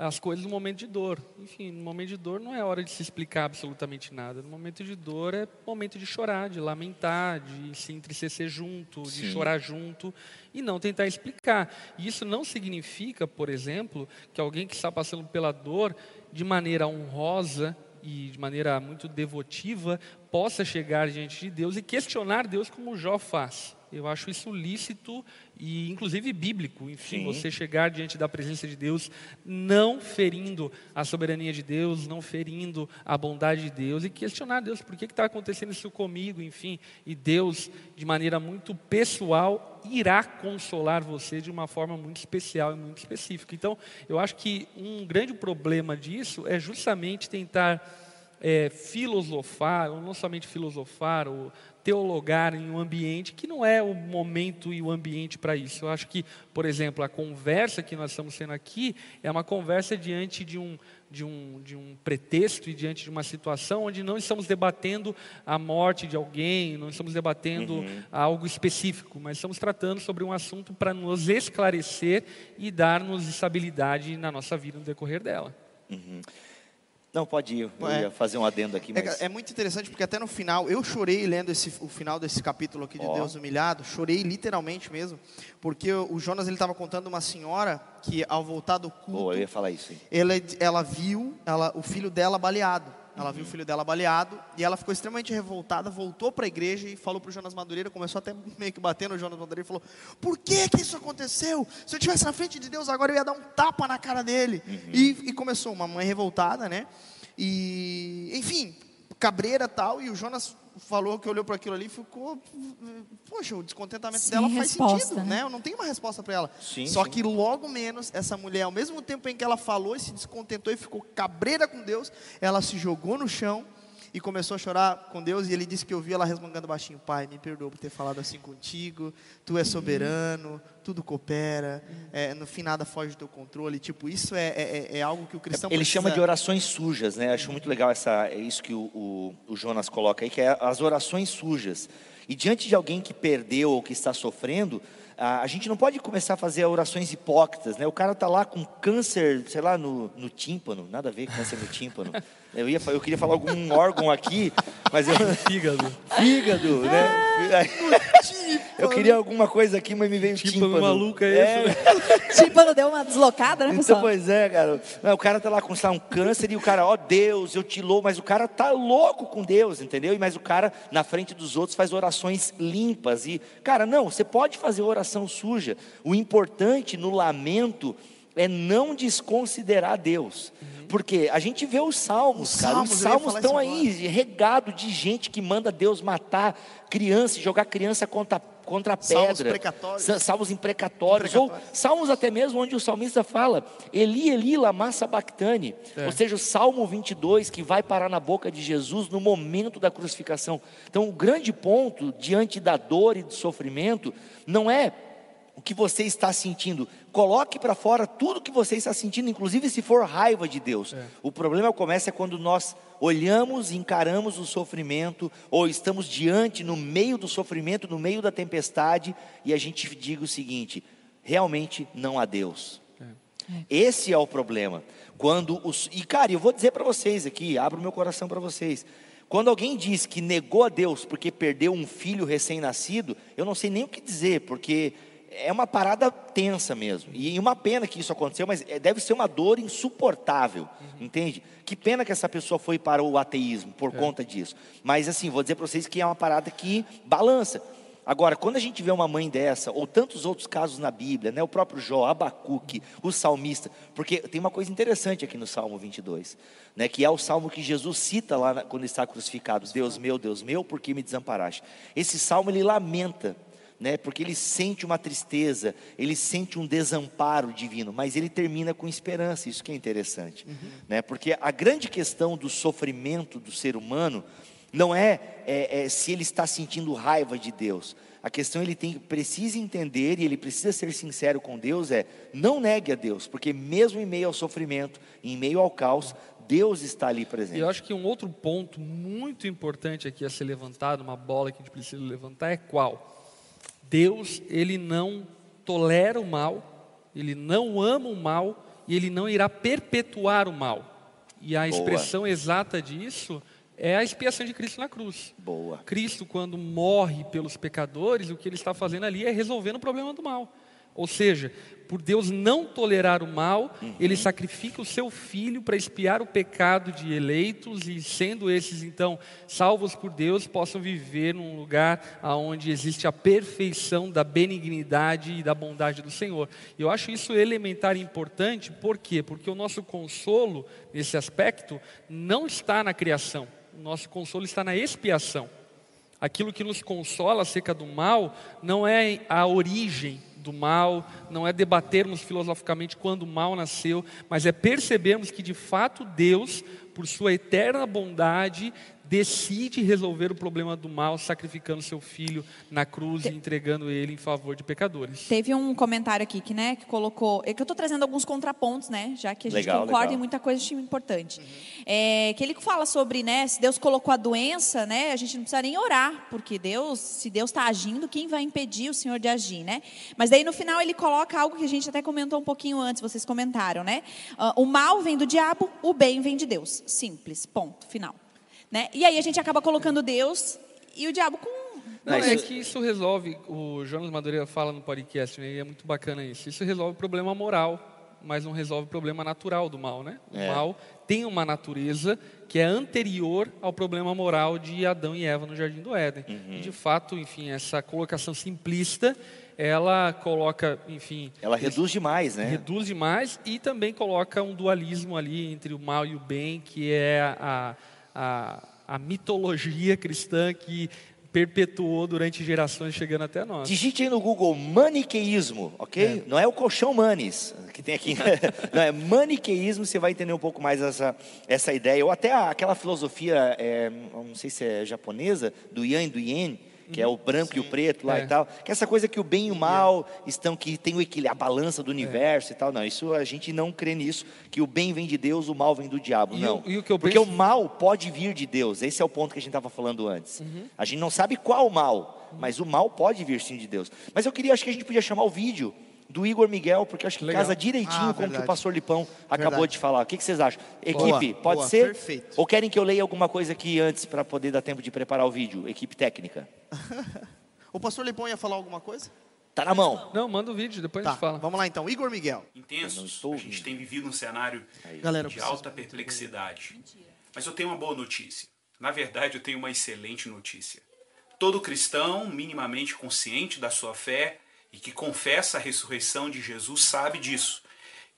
as coisas no momento de dor. Enfim, no momento de dor não é hora de se explicar absolutamente nada. No momento de dor é momento de chorar, de lamentar, de se entristecer junto, Sim. de chorar junto e não tentar explicar. E isso não significa, por exemplo, que alguém que está passando pela dor de maneira honrosa e de maneira muito devotiva, possa chegar diante de Deus e questionar Deus como Jó faz. Eu acho isso lícito e, inclusive, bíblico. Enfim, Sim. você chegar diante da presença de Deus, não ferindo a soberania de Deus, não ferindo a bondade de Deus e questionar Deus, por que está acontecendo isso comigo? Enfim, e Deus, de maneira muito pessoal, irá consolar você de uma forma muito especial e muito específica. Então, eu acho que um grande problema disso é justamente tentar. É, filosofar, ou não somente filosofar, ou teologar em um ambiente que não é o momento e o ambiente para isso. Eu acho que, por exemplo, a conversa que nós estamos tendo aqui é uma conversa diante de um, de um, de um pretexto e diante de uma situação onde não estamos debatendo a morte de alguém, não estamos debatendo uhum. algo específico, mas estamos tratando sobre um assunto para nos esclarecer e dar-nos estabilidade na nossa vida no decorrer dela. Uhum. Não, pode ir. Eu é. ia fazer um adendo aqui. É mas... É, é, muito interessante porque até no final, eu chorei lendo esse, o final desse capítulo aqui de oh. Deus humilhado. Chorei literalmente mesmo. Porque o Jonas ele estava contando uma senhora que ao voltar do culto. Oh, eu ia falar isso. Ela, ela viu ela, o filho dela baleado. Ela viu o filho dela baleado e ela ficou extremamente revoltada, voltou para a igreja e falou para o Jonas Madureira, começou até (laughs) meio que bater no Jonas Madureira e falou: Por que que isso aconteceu? Se eu estivesse na frente de Deus agora eu ia dar um tapa na cara dele. Uhum. E, e começou uma mãe revoltada, né? E, enfim, cabreira tal, e o Jonas falou que olhou para aquilo ali e ficou, poxa, o descontentamento Sim, dela faz resposta, sentido, né? né? Eu não tenho uma resposta para ela. Sim, Só sim. que logo menos essa mulher, ao mesmo tempo em que ela falou e se descontentou e ficou cabreira com Deus, ela se jogou no chão e começou a chorar com Deus e ele disse que ouviu ela resmungando baixinho, Pai, me perdoa por ter falado assim contigo, Tu és soberano, tudo coopera, é, no fim nada foge do teu controle, tipo, isso é, é, é, é algo que o cristão Ele precisa... chama de orações sujas, né, acho muito legal essa, é isso que o, o, o Jonas coloca aí, que é as orações sujas, e diante de alguém que perdeu ou que está sofrendo, a, gente não pode começar a fazer orações hipócritas, né? O cara está lá com câncer, sei lá, no, no tímpano, nada a ver com câncer no tímpano. (laughs) Eu, ia, eu queria falar algum órgão aqui, mas eu. (laughs) Fígado. Fígado, né? eu queria alguma coisa aqui, mas me veio tímpano. Tímpano maluco é, é. esse? tímpano deu uma deslocada, né, pessoal? Então, pois é, cara. Não, o cara tá lá com um câncer e o cara, ó oh, Deus, eu te louvo, mas o cara tá louco com Deus, entendeu? Mas o cara, na frente dos outros, faz orações limpas. E, cara, não, você pode fazer oração suja. O importante no lamento é não desconsiderar Deus. Uhum. Porque a gente vê os salmos, os cara, salmos, os salmos estão aí regados de gente que manda Deus matar criança, jogar criança contra, contra a pedra. Salmos imprecatórios. Salmos imprecatórios, ou salmos até mesmo onde o salmista fala, Eli, Eli, lama sabachthani. É. Ou seja, o Salmo 22 que vai parar na boca de Jesus no momento da crucificação. Então, o grande ponto diante da dor e do sofrimento não é o que você está sentindo. Coloque para fora tudo que você está sentindo, inclusive se for raiva de Deus. É. O problema começa é quando nós olhamos, encaramos o sofrimento, ou estamos diante, no meio do sofrimento, no meio da tempestade, e a gente diga o seguinte: realmente não há Deus. É. Esse é o problema. Quando os, e cara, eu vou dizer para vocês aqui, abro meu coração para vocês. Quando alguém diz que negou a Deus porque perdeu um filho recém-nascido, eu não sei nem o que dizer, porque é uma parada tensa mesmo. E uma pena que isso aconteceu, mas é, deve ser uma dor insuportável, uhum. entende? Que pena que essa pessoa foi para o ateísmo por é. conta disso. Mas assim, vou dizer para vocês que é uma parada que balança. Agora, quando a gente vê uma mãe dessa, ou tantos outros casos na Bíblia, né, o próprio Jó, Abacuque, o salmista, porque tem uma coisa interessante aqui no Salmo 22, né, que é o salmo que Jesus cita lá quando está crucificado: Deus meu, Deus meu, por que me desamparaste? Esse salmo ele lamenta né? Porque ele sente uma tristeza, ele sente um desamparo divino, mas ele termina com esperança. Isso que é interessante, uhum. né? Porque a grande questão do sofrimento do ser humano não é, é, é, se ele está sentindo raiva de Deus. A questão ele tem precisa entender e ele precisa ser sincero com Deus é não negue a Deus, porque mesmo em meio ao sofrimento, em meio ao caos, Deus está ali presente. E eu acho que um outro ponto muito importante aqui a ser levantado, uma bola que a gente precisa levantar é qual? Deus, ele não tolera o mal, ele não ama o mal e ele não irá perpetuar o mal. E a expressão Boa. exata disso é a expiação de Cristo na cruz. Boa. Cristo, quando morre pelos pecadores, o que ele está fazendo ali é resolvendo o problema do mal. Ou seja, por Deus não tolerar o mal, uhum. ele sacrifica o seu filho para expiar o pecado de eleitos e sendo esses então salvos por Deus, possam viver num lugar onde existe a perfeição da benignidade e da bondade do Senhor. Eu acho isso elementar e importante, por quê? Porque o nosso consolo nesse aspecto não está na criação. O nosso consolo está na expiação. Aquilo que nos consola acerca do mal não é a origem do mal, não é debatermos filosoficamente quando o mal nasceu, mas é percebermos que de fato Deus, por sua eterna bondade, decide resolver o problema do mal sacrificando seu filho na cruz Te... e entregando ele em favor de pecadores. Teve um comentário aqui que, né, que colocou, é que eu estou trazendo alguns contrapontos, né, já que a gente legal, concorda legal. em muita coisa é importante. Uhum. É, que ele fala sobre, né, se Deus colocou a doença, né, a gente não precisa nem orar, porque Deus, se Deus está agindo, quem vai impedir o Senhor de agir, né? Mas daí no final ele coloca algo que a gente até comentou um pouquinho antes, vocês comentaram, né? Uh, o mal vem do diabo, o bem vem de Deus. Simples, ponto, final. Né? E aí a gente acaba colocando Deus e o diabo com. Não, é que isso resolve, o Jonas Madureira fala no podcast, né, e é muito bacana isso. Isso resolve o problema moral, mas não resolve o problema natural do mal, né? O é. mal tem uma natureza que é anterior ao problema moral de Adão e Eva no Jardim do Éden. Uhum. E de fato, enfim, essa colocação simplista, ela coloca, enfim, ela reduz demais, né? Reduz demais e também coloca um dualismo ali entre o mal e o bem, que é a, a a, mitologia cristã que perpetuou durante gerações chegando até nós. Digite aí no Google maniqueísmo, ok? É. Não é o colchão manes que tem aqui, (laughs) não é maniqueísmo. Você vai entender um pouco mais essa essa ideia ou até aquela filosofia, é, não sei se é japonesa, do Yan e do Yen que é o branco Sim. e o preto lá é. e tal. Que é essa coisa que o bem e o mal estão, que tem o equilíbrio, a balança do universo é. e tal. Não, isso a gente não crê nisso, que o bem vem de Deus, o mal vem do diabo. E não. O, o Porque penso... o mal pode vir de Deus. Esse é o ponto que a gente estava falando antes. Uhum. A gente não sabe qual o mal, mas o mal pode vir sim de Deus. Mas eu queria, acho que a gente podia chamar o vídeo do Igor Miguel, porque acho que Legal. casa direitinho ah, com o que o pastor Lipão acabou verdade. de falar. O que, que vocês acham? Equipe, boa, pode boa, ser? Perfeito. Ou querem que eu leia alguma coisa aqui antes para poder dar tempo de preparar o vídeo? Equipe técnica. (laughs) O pastor Lipão ia falar alguma coisa? Tá na mão. Não, manda o vídeo, depois tá, a gente fala. Vamos lá então. Igor Miguel. Intensos. A gente tem vivido um cenário Galera, de alta perplexidade. Mas eu tenho uma boa notícia. Na verdade, eu tenho uma excelente notícia. Todo cristão minimamente consciente da sua fé e que confessa a ressurreição de Jesus sabe disso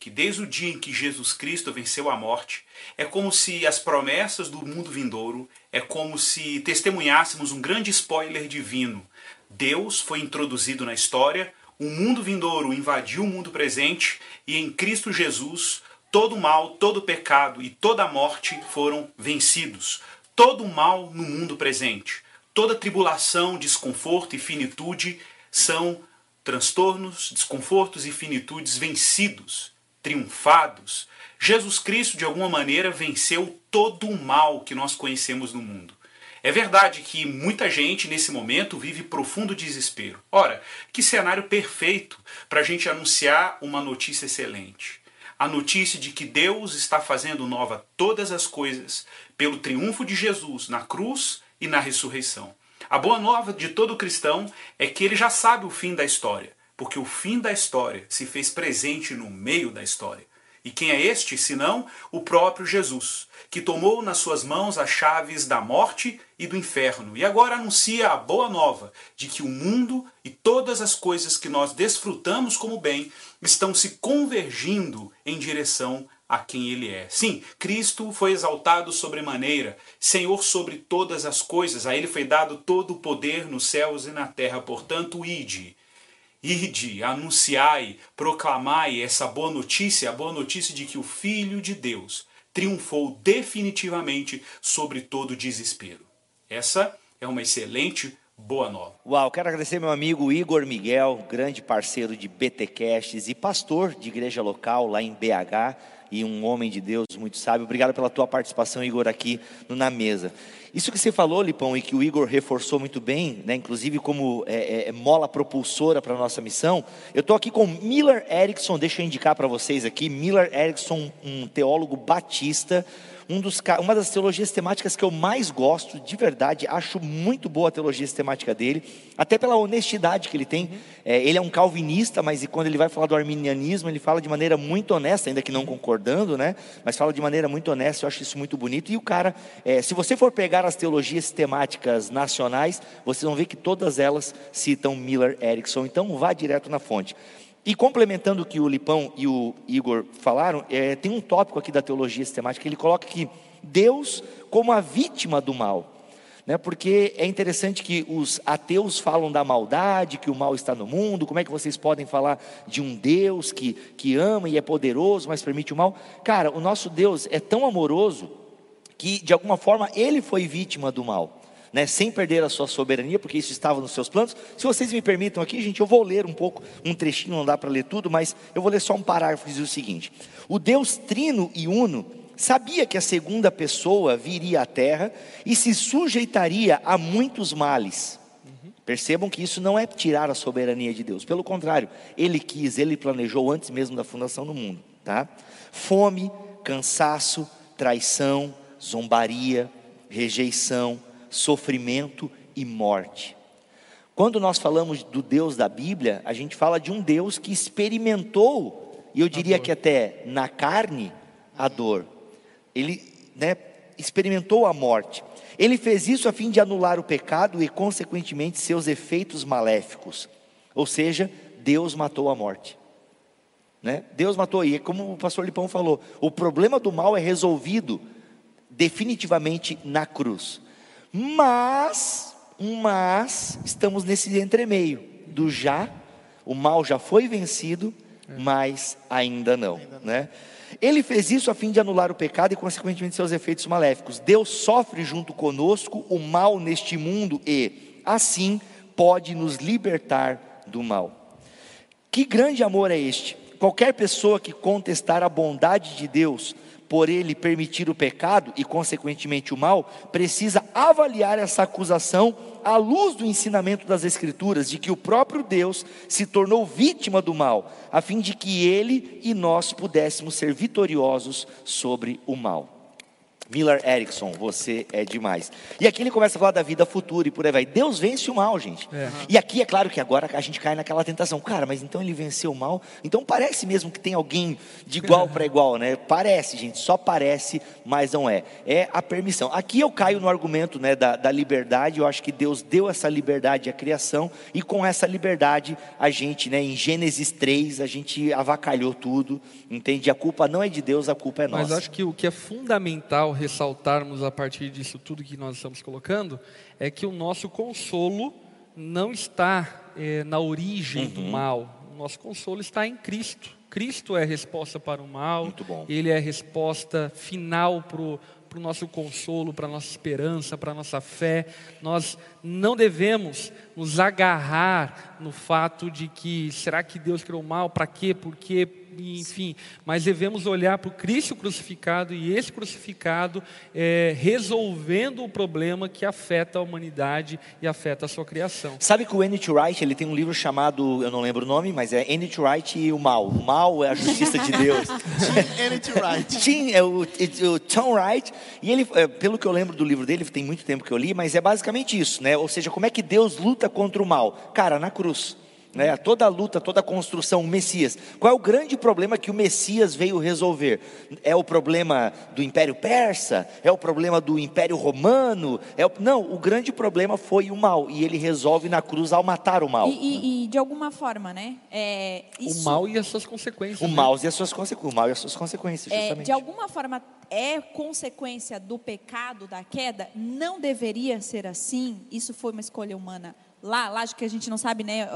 que desde o dia em que Jesus Cristo venceu a morte, é como se as promessas do mundo vindouro, é como se testemunhássemos um grande spoiler divino. Deus foi introduzido na história, o mundo vindouro invadiu o mundo presente e em Cristo Jesus todo mal, todo pecado e toda morte foram vencidos. Todo mal no mundo presente, toda tribulação, desconforto e finitude são transtornos, desconfortos e finitudes vencidos triunfados, Jesus Cristo, de alguma maneira, venceu todo o mal que nós conhecemos no mundo. É verdade que muita gente nesse momento vive profundo desespero. Ora, que cenário perfeito para a gente anunciar uma notícia excelente. A notícia de que Deus está fazendo nova todas as coisas pelo triunfo de Jesus na cruz e na ressurreição. A boa nova de todo cristão é que ele já sabe o fim da história porque o fim da história se fez presente no meio da história. E quem é este, senão o próprio Jesus, que tomou nas suas mãos as chaves da morte e do inferno, e agora anuncia a boa nova de que o mundo e todas as coisas que nós desfrutamos como bem estão se convergindo em direção a quem ele é. Sim, Cristo foi exaltado sobremaneira, Senhor sobre todas as coisas, a ele foi dado todo o poder nos céus e na terra, portanto, ide Ide, anunciai, proclamai essa boa notícia, a boa notícia de que o Filho de Deus triunfou definitivamente sobre todo desespero. Essa é uma excelente boa nova. Uau, quero agradecer meu amigo Igor Miguel, grande parceiro de BTcasts e pastor de igreja local lá em BH e um homem de Deus muito sábio. Obrigado pela tua participação, Igor, aqui no Na Mesa. Isso que você falou, Lipão, e que o Igor reforçou muito bem, né, inclusive como é, é, é mola propulsora para a nossa missão, eu estou aqui com Miller Erickson, deixa eu indicar para vocês aqui, Miller Erickson, um teólogo batista, um dos, uma das teologias temáticas que eu mais gosto, de verdade, acho muito boa a teologia sistemática dele, até pela honestidade que ele tem. É, ele é um calvinista, mas quando ele vai falar do arminianismo, ele fala de maneira muito honesta, ainda que não concordando, né? Mas fala de maneira muito honesta, eu acho isso muito bonito. E o cara, é, se você for pegar as teologias sistemáticas nacionais, vocês vão ver que todas elas citam Miller Erickson, então vá direto na fonte. E complementando o que o Lipão e o Igor falaram, é, tem um tópico aqui da teologia sistemática, ele coloca que Deus como a vítima do mal. Né, porque é interessante que os ateus falam da maldade, que o mal está no mundo, como é que vocês podem falar de um Deus que, que ama e é poderoso, mas permite o mal? Cara, o nosso Deus é tão amoroso que, de alguma forma, ele foi vítima do mal né, sem perder a sua soberania, porque isso estava nos seus planos. Se vocês me permitam aqui, gente, eu vou ler um pouco, um trechinho, não dá para ler tudo, mas eu vou ler só um parágrafo que diz o seguinte: O Deus trino e uno sabia que a segunda pessoa viria à terra e se sujeitaria a muitos males. Percebam que isso não é tirar a soberania de Deus, pelo contrário, Ele quis, Ele planejou antes mesmo da fundação do mundo, tá? Fome, cansaço, traição, zombaria, rejeição, sofrimento e morte. Quando nós falamos do Deus da Bíblia, a gente fala de um Deus que experimentou, e eu diria que até na carne, a dor. Ele né, experimentou a morte. Ele fez isso a fim de anular o pecado e, consequentemente, seus efeitos maléficos. Ou seja, Deus matou a morte. Né? Deus matou, e é como o pastor Lipão falou: o problema do mal é resolvido definitivamente na cruz. Mas, mas, estamos nesse entremeio do já, o mal já foi vencido, é. mas ainda não, ainda não. né? Ele fez isso a fim de anular o pecado e, consequentemente, seus efeitos maléficos. Deus sofre junto conosco o mal neste mundo e, assim, pode nos libertar do mal. Que grande amor é este? Qualquer pessoa que contestar a bondade de Deus por ele permitir o pecado e, consequentemente, o mal, precisa avaliar essa acusação à luz do ensinamento das Escrituras, de que o próprio Deus se tornou vítima do mal, a fim de que ele e nós pudéssemos ser vitoriosos sobre o mal. Miller Erickson, você é demais. E aqui ele começa a falar da vida futura e por aí vai. Deus vence o mal, gente. É. E aqui é claro que agora a gente cai naquela tentação. Cara, mas então ele venceu o mal? Então parece mesmo que tem alguém de igual para igual, né? Parece, gente, só parece, mas não é. É a permissão. Aqui eu caio no argumento né, da, da liberdade. Eu acho que Deus deu essa liberdade à criação e com essa liberdade a gente, né, em Gênesis 3, a gente avacalhou tudo, entende? A culpa não é de Deus, a culpa é nossa. Mas acho que o que é fundamental ressaltarmos a partir disso tudo que nós estamos colocando é que o nosso consolo não está é, na origem uhum. do mal. O nosso consolo está em Cristo. Cristo é a resposta para o mal. Ele é a resposta final para o para o nosso consolo, para a nossa esperança, para a nossa fé. Nós não devemos nos agarrar no fato de que será que Deus criou mal? Para quê? Por quê? Enfim, mas devemos olhar para o Cristo crucificado e esse crucificado é, resolvendo o problema que afeta a humanidade e afeta a sua criação. Sabe que o N.T. Wright ele tem um livro chamado, eu não lembro o nome, mas é N.T. Wright e o Mal. O Mal é a justiça de Deus. (laughs) N.T. Wright. Sim, é o, o Tom Wright e ele, é, pelo que eu lembro do livro dele, tem muito tempo que eu li, mas é basicamente isso, né? Ou seja, como é que Deus luta contra o mal? Cara, na cruz né, toda a luta, toda a construção, o Messias. Qual é o grande problema que o Messias veio resolver? É o problema do Império Persa? É o problema do Império Romano? É o... Não, o grande problema foi o mal e ele resolve na cruz ao matar o mal. E, e, e de alguma forma, né? É, isso... O mal e as suas consequências. O né? mal e as suas consequências. O mal e as suas consequências, justamente. É, de alguma forma é consequência do pecado, da queda? Não deveria ser assim. Isso foi uma escolha humana lá, lá que a gente não sabe né,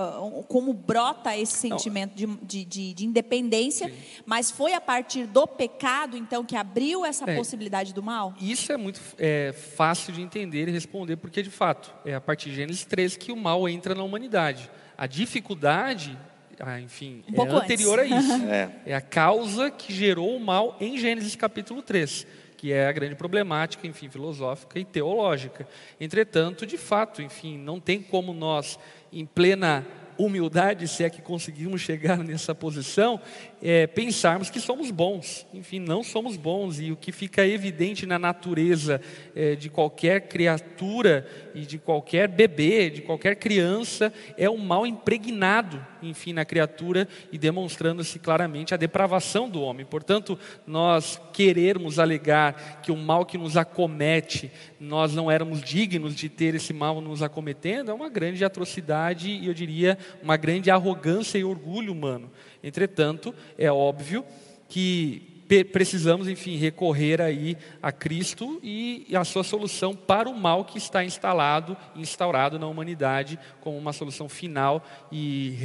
como brota esse sentimento de, de, de, independência, Sim. mas foi a partir do pecado, então, que abriu essa é, possibilidade do mal? Isso é muito é, fácil de entender e responder, porque, de fato, é a partir de Gênesis 3 que o mal entra na humanidade. A dificuldade ah, enfim, um é anterior antes. a isso. (laughs) É. é. a causa que gerou o mal em Gênesis capítulo 3 que é a grande problemática, enfim, filosófica e teológica. Entretanto, de fato, enfim, não tem como nós, em plena humildade, se é que conseguimos chegar (laughs) nessa posição, é, pensarmos que somos bons. Enfim, não somos bons. E o que fica evidente na natureza é, de qualquer criatura e de qualquer bebê, de qualquer criança, é o mal impregnado, enfim, na criatura e demonstrando-se claramente a depravação do homem. Portanto, nós querermos alegar que o mal que nos acomete, nós não éramos dignos de ter esse mal nos acometendo, é uma grande atrocidade e eu diria uma grande arrogância e orgulho humano. Entretanto, é óbvio que precisamos, enfim, recorrer aí a Cristo e a sua solução para o mal que está instalado, instaurado na humanidade como uma solução final e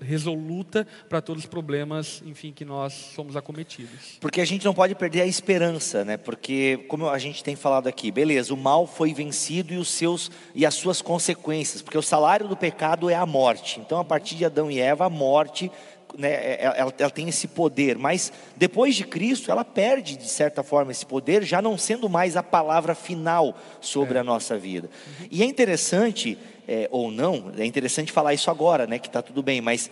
resoluta para todos os problemas, enfim, que nós somos acometidos. Porque a gente não pode perder a esperança, né? Porque como a gente tem falado aqui, beleza, o mal foi vencido e os seus e as suas consequências, porque o salário do pecado é a morte. Então, a partir de Adão e Eva, a morte né, é, é, ela, ela, tem esse poder, mas depois de Cristo, ela perde, de certa forma, esse poder, já não sendo mais a palavra final sobre é. a nossa vida. E é interessante, é, ou não, é interessante falar isso agora, né, que está tudo bem, mas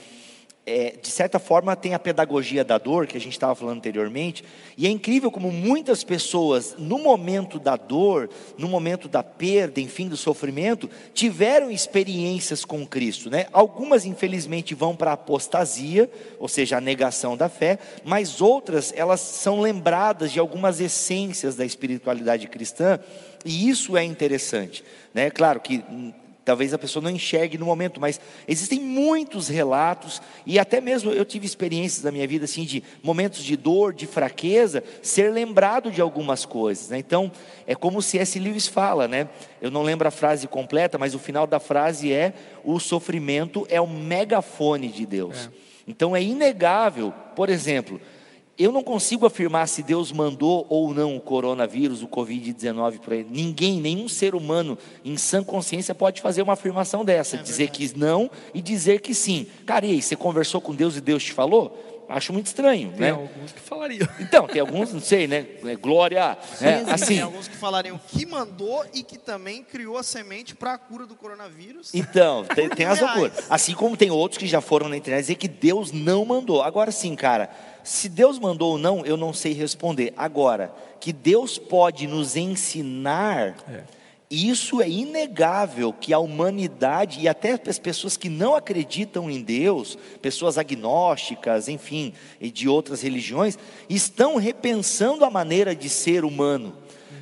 é, de certa forma, tem a pedagogia da dor, que a gente estava falando anteriormente, e é incrível como muitas pessoas, no momento da dor, no momento da perda, enfim, do sofrimento, tiveram experiências com Cristo. Né? Algumas, infelizmente, vão para a apostasia, ou seja, a negação da fé, mas outras, elas são lembradas de algumas essências da espiritualidade cristã, e isso é interessante. Né? Claro que Talvez a pessoa não enxergue no momento, mas existem muitos relatos, e até mesmo eu tive experiências na minha vida assim de momentos de dor, de fraqueza, ser lembrado de algumas coisas. Né? Então, é como se S. Lewis fala, né? Eu não lembro a frase completa, mas o final da frase é: o sofrimento é o megafone de Deus. É. Então é inegável, por exemplo, eu não consigo afirmar se Deus mandou ou não o coronavírus, o Covid-19 para ele. Ninguém, nenhum ser humano em sã consciência pode fazer uma afirmação dessa, é dizer que não e dizer que sim. Cara, e aí, você conversou com Deus e Deus te falou? Acho muito estranho, tem né? alguns que falariam. (laughs) Então, tem alguns, não sei, né? É, glória, é, assim. Tem alguns que falariam que mandou e que também criou a semente para a cura do coronavírus. Então, (laughs) tem, tem as loucuras. Assim como tem outros que já foram na internet dizer que Deus não mandou. Agora sim, cara, se Deus mandou ou não, eu não sei responder. Agora, que Deus pode nos ensinar. É isso é inegável que a humanidade e até as pessoas que não acreditam em Deus, pessoas agnósticas, enfim, e de outras religiões, estão repensando a maneira de ser humano.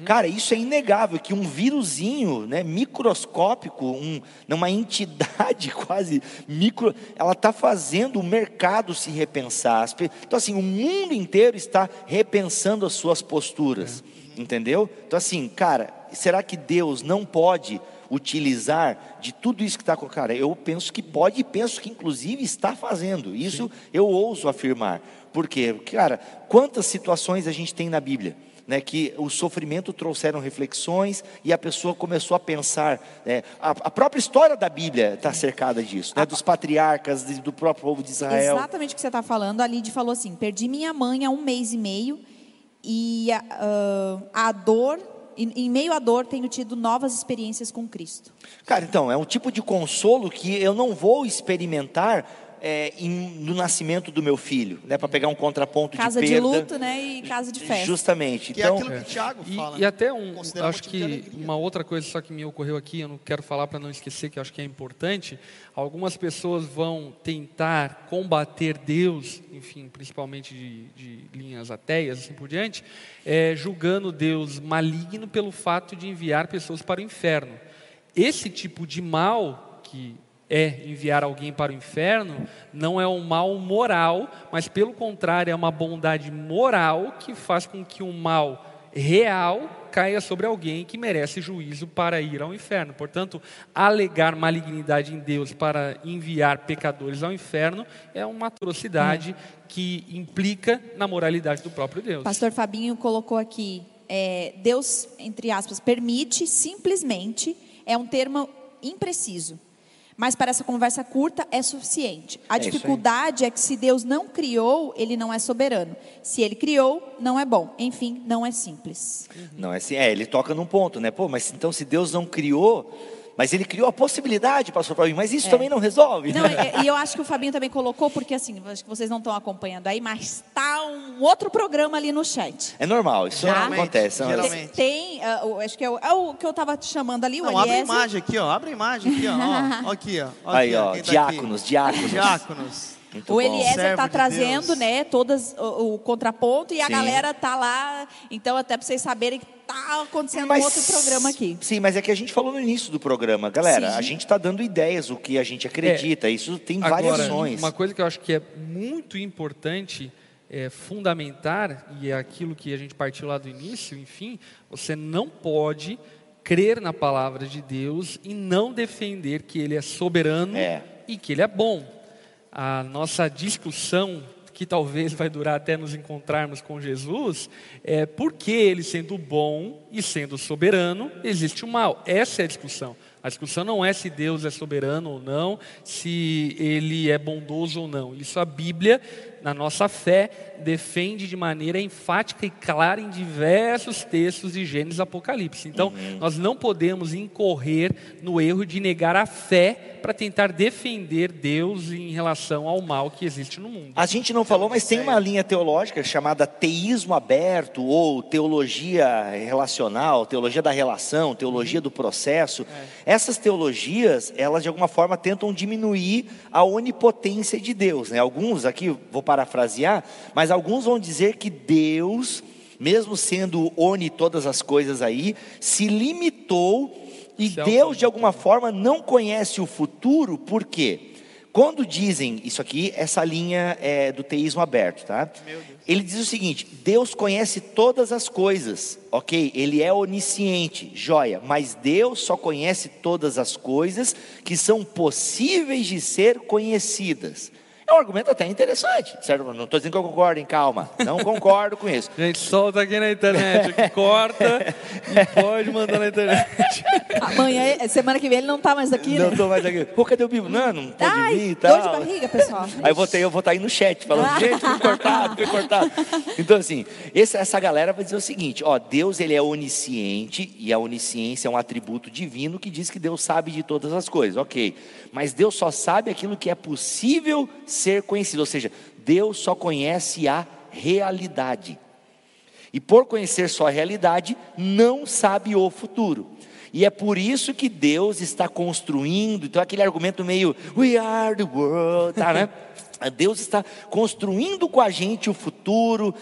Uhum. Cara, isso é inegável que um vírusinho, né, microscópico, um, uma entidade (laughs) quase micro, ela está fazendo o mercado se repensar. Então, assim, o mundo inteiro está repensando as suas posturas, uhum. entendeu? Então, assim, cara, será que Deus não pode utilizar de tudo isso que está com cara? Eu penso que pode e penso que inclusive está fazendo. Isso Sim. eu ouso afirmar. Por quê? Cara, quantas situações a gente tem na Bíblia? Né, que o sofrimento trouxeram reflexões e a pessoa começou a pensar. Né, a, a, própria história da Bíblia está cercada disso, né, dos patriarcas, do próprio povo de Israel. Exatamente o que você está falando. A Lid falou assim: perdi minha mãe há um mês e meio e uh, a dor em meio à dor, tenho tido novas experiências com Cristo. Cara, então, é um tipo de consolo que eu não vou experimentar é, em, no nascimento do meu filho, né, para pegar um contraponto casa de perda. Casa de luto, né, e casa de festa. Justamente. Que então, é aquilo que o Tiago fala. E, e até um, acho que uma outra coisa só que me ocorreu aqui, eu não quero falar para não esquecer, que eu acho que é importante. Algumas pessoas vão tentar combater Deus, enfim, principalmente de, de linhas ateias, assim por diante, é, julgando Deus maligno pelo fato de enviar pessoas para o inferno. Esse tipo de mal que é enviar alguém para o inferno, não é um mal moral, mas pelo contrário, é uma bondade moral que faz com que um mal real caia sobre alguém que merece juízo para ir ao inferno. Portanto, alegar malignidade em Deus para enviar pecadores ao inferno é uma atrocidade que implica na moralidade do próprio Deus. Pastor Fabinho colocou aqui: é, Deus, entre aspas, permite simplesmente, é um termo impreciso. Mas para essa conversa curta é suficiente. A é dificuldade é que se Deus não criou, ele não é soberano. Se ele criou, não é bom. Enfim, não é simples. Não é assim. É, ele toca num ponto, né? Pô, mas então se Deus não criou, mas ele criou a possibilidade, pastor Fabinho, mas isso é. também não resolve. Não, e, (laughs) e, eu acho que o Fabinho também colocou, porque assim, acho que vocês não estão acompanhando aí, mas está um outro programa ali no chat. É normal, isso Já? acontece. Geralmente. Tem, uh, acho que é o, é o, que eu estava te chamando ali, o não, Abre a imagem aqui, ó. Abre a imagem aqui, ó. ó, ó aqui, ó. (laughs) ó aí, ó, tá diáconos, diáconos. Muito o Eliezer está trazendo, né, todas o, o, contraponto e a galera tá lá. Então, até para vocês saberem que está acontecendo mas, um outro programa aqui. Sim, mas é que a gente falou no início do programa, galera. Sim. A gente está dando ideias, o que a gente acredita. É, Isso tem agora, variações. Uma coisa que eu acho que é muito importante é, fundamentar, e é aquilo que a gente partiu lá do início, enfim, você não pode crer na palavra de Deus e não defender que Ele é soberano é. e que Ele é bom a nossa discussão, que talvez vai durar até nos encontrarmos com Jesus, é porque ele sendo bom e sendo soberano, existe o mal. Essa é a discussão. A discussão não é se Deus é soberano ou não, se ele é bondoso ou não. Isso a Bíblia, na nossa fé, defende de maneira enfática e clara em diversos textos de Gênesis e Apocalipse. Então, uhum. nós não podemos incorrer no erro de negar a fé para tentar defender Deus em relação ao mal que existe no mundo. A gente não falou, mas tem uma linha teológica chamada teísmo aberto ou teologia relacional, teologia da relação, teologia do processo. É. Essas teologias, elas de alguma forma tentam diminuir a onipotência de Deus. Né? Alguns aqui, vou parafrasear, mas alguns vão dizer que Deus mesmo sendo oni todas as coisas aí, se limitou e Deus, de alguma forma, não conhece o futuro, por quê? Quando dizem isso aqui, essa linha é do teísmo aberto, tá? Ele diz o seguinte: Deus conhece todas as coisas, ok? Ele é onisciente, joia, mas Deus só conhece todas as coisas que são possíveis de ser conhecidas. É um argumento até interessante, certo? Não estou dizendo que eu concordo, em calma. Não concordo com isso. (laughs) Gente, solta aqui na internet, corta e pode mandar na internet. (laughs) Amanhã, semana que vem ele não está mais aqui, Não né? estou mais aqui. Pô, cadê o Bibo? Não, não pode Ai, vir e tal. dor de barriga, pessoal. (laughs) Aí eu vou, ter, eu vou estar aí no chat falando, gente, foi cortado, foi cortado. Então, assim, esse, essa galera vai dizer o seguinte: ó, Deus ele é onisciente, e a onisciência é um atributo divino que diz que Deus sabe de todas as coisas, ok. Mas Deus só sabe aquilo que é possível ser conhecido, ou seja, Deus só conhece a realidade. E por conhecer só a realidade, não sabe o futuro. E é por isso que Deus está construindo, então aquele argumento meio we are the world, tá, né? (laughs) Deus está construindo com a gente o futuro,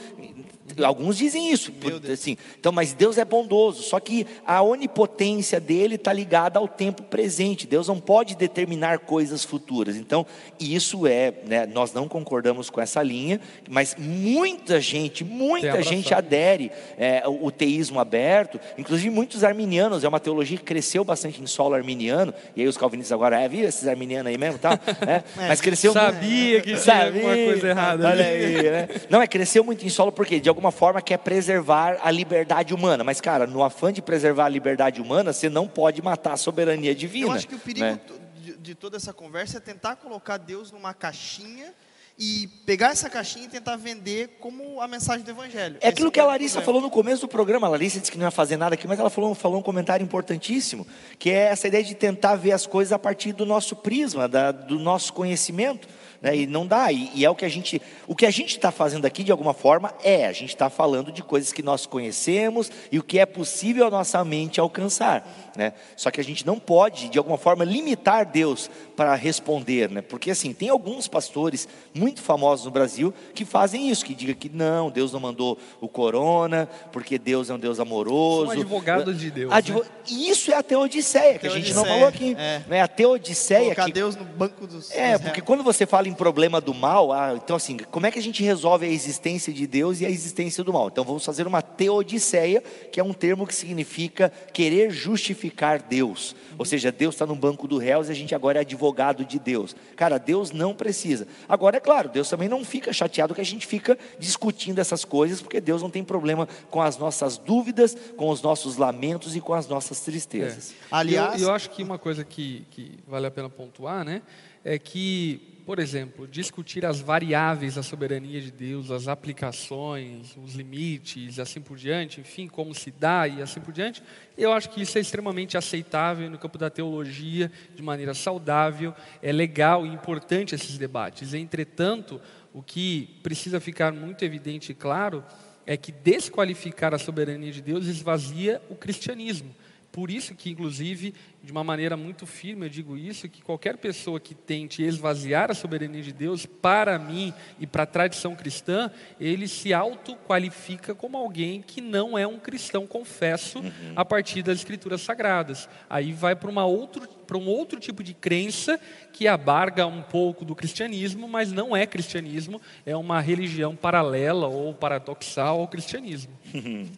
Alguns dizem isso, assim, então, mas Deus é bondoso, só que a onipotência dele está ligada ao tempo presente. Deus não pode determinar coisas futuras. Então, isso é, né, nós não concordamos com essa linha, mas muita gente, muita gente adere é, o teísmo aberto, inclusive muitos arminianos, é uma teologia que cresceu bastante em solo arminiano, e aí os calvinistas agora, é, viu esses arminianos aí mesmo, tal, (laughs) é, mas cresceu sabia que tinha alguma coisa errada. Olha aí, né? Não, é cresceu muito em solo porque de alguma forma quer preservar a liberdade humana. Mas, cara, no afã de preservar a liberdade humana, você não pode matar a soberania divina. Eu acho que o perigo né? de, de toda essa conversa é tentar colocar Deus numa caixinha e pegar essa caixinha e tentar vender como a mensagem do Evangelho. É aquilo que a Larissa falou no começo do programa. A Larissa disse que não ia fazer nada aqui, mas ela falou, falou um comentário importantíssimo, que é essa ideia de tentar ver as coisas a partir do nosso prisma, da, do nosso conhecimento né? E não dá. E, e, é o que a gente, o que a gente está fazendo aqui de alguma forma é a gente está falando de coisas que nós conhecemos e o que é possível a nossa mente alcançar, né? Só que a gente não pode de alguma forma limitar Deus para responder, né? Porque assim tem alguns pastores muito famosos no Brasil que fazem isso, que digam que não, Deus não mandou o corona porque Deus é um Deus amoroso. São advogados de Deus. Advo... Né? Isso é a teodiceia que a gente não falou aqui, é. né? A teodiceia Colocar que... Deus no banco dos. É, porque quando você fala em problema do mal, ah, então assim, como é que a gente resolve a existência de Deus e a existência do mal? Então vamos fazer uma teodiceia, que é um termo que significa querer justificar Deus. Ou seja, Deus está no banco do réus e a gente agora é advogado de Deus. Cara, Deus não precisa. Agora, é claro, Deus também não fica chateado que a gente fica discutindo essas coisas, porque Deus não tem problema com as nossas dúvidas, com os nossos lamentos e com as nossas tristezas. É. Aliás, eu, eu acho que uma coisa que, que vale a pena pontuar, né, é que por exemplo, discutir as variáveis da soberania de Deus, as aplicações, os limites, assim por diante, enfim, como se dá e assim por diante, eu acho que isso é extremamente aceitável no campo da teologia, de maneira saudável, é legal e importante esses debates. Entretanto, o que precisa ficar muito evidente e claro é que desqualificar a soberania de Deus esvazia o cristianismo. Por isso que, inclusive, de uma maneira muito firme, eu digo isso, que qualquer pessoa que tente esvaziar a soberania de Deus, para mim e para a tradição cristã, ele se autoqualifica como alguém que não é um cristão, confesso, uhum. a partir das escrituras sagradas. Aí vai para uma outro para um outro tipo de crença que abarga um pouco do cristianismo, mas não é cristianismo, é uma religião paralela ou paradoxal ao cristianismo. (laughs)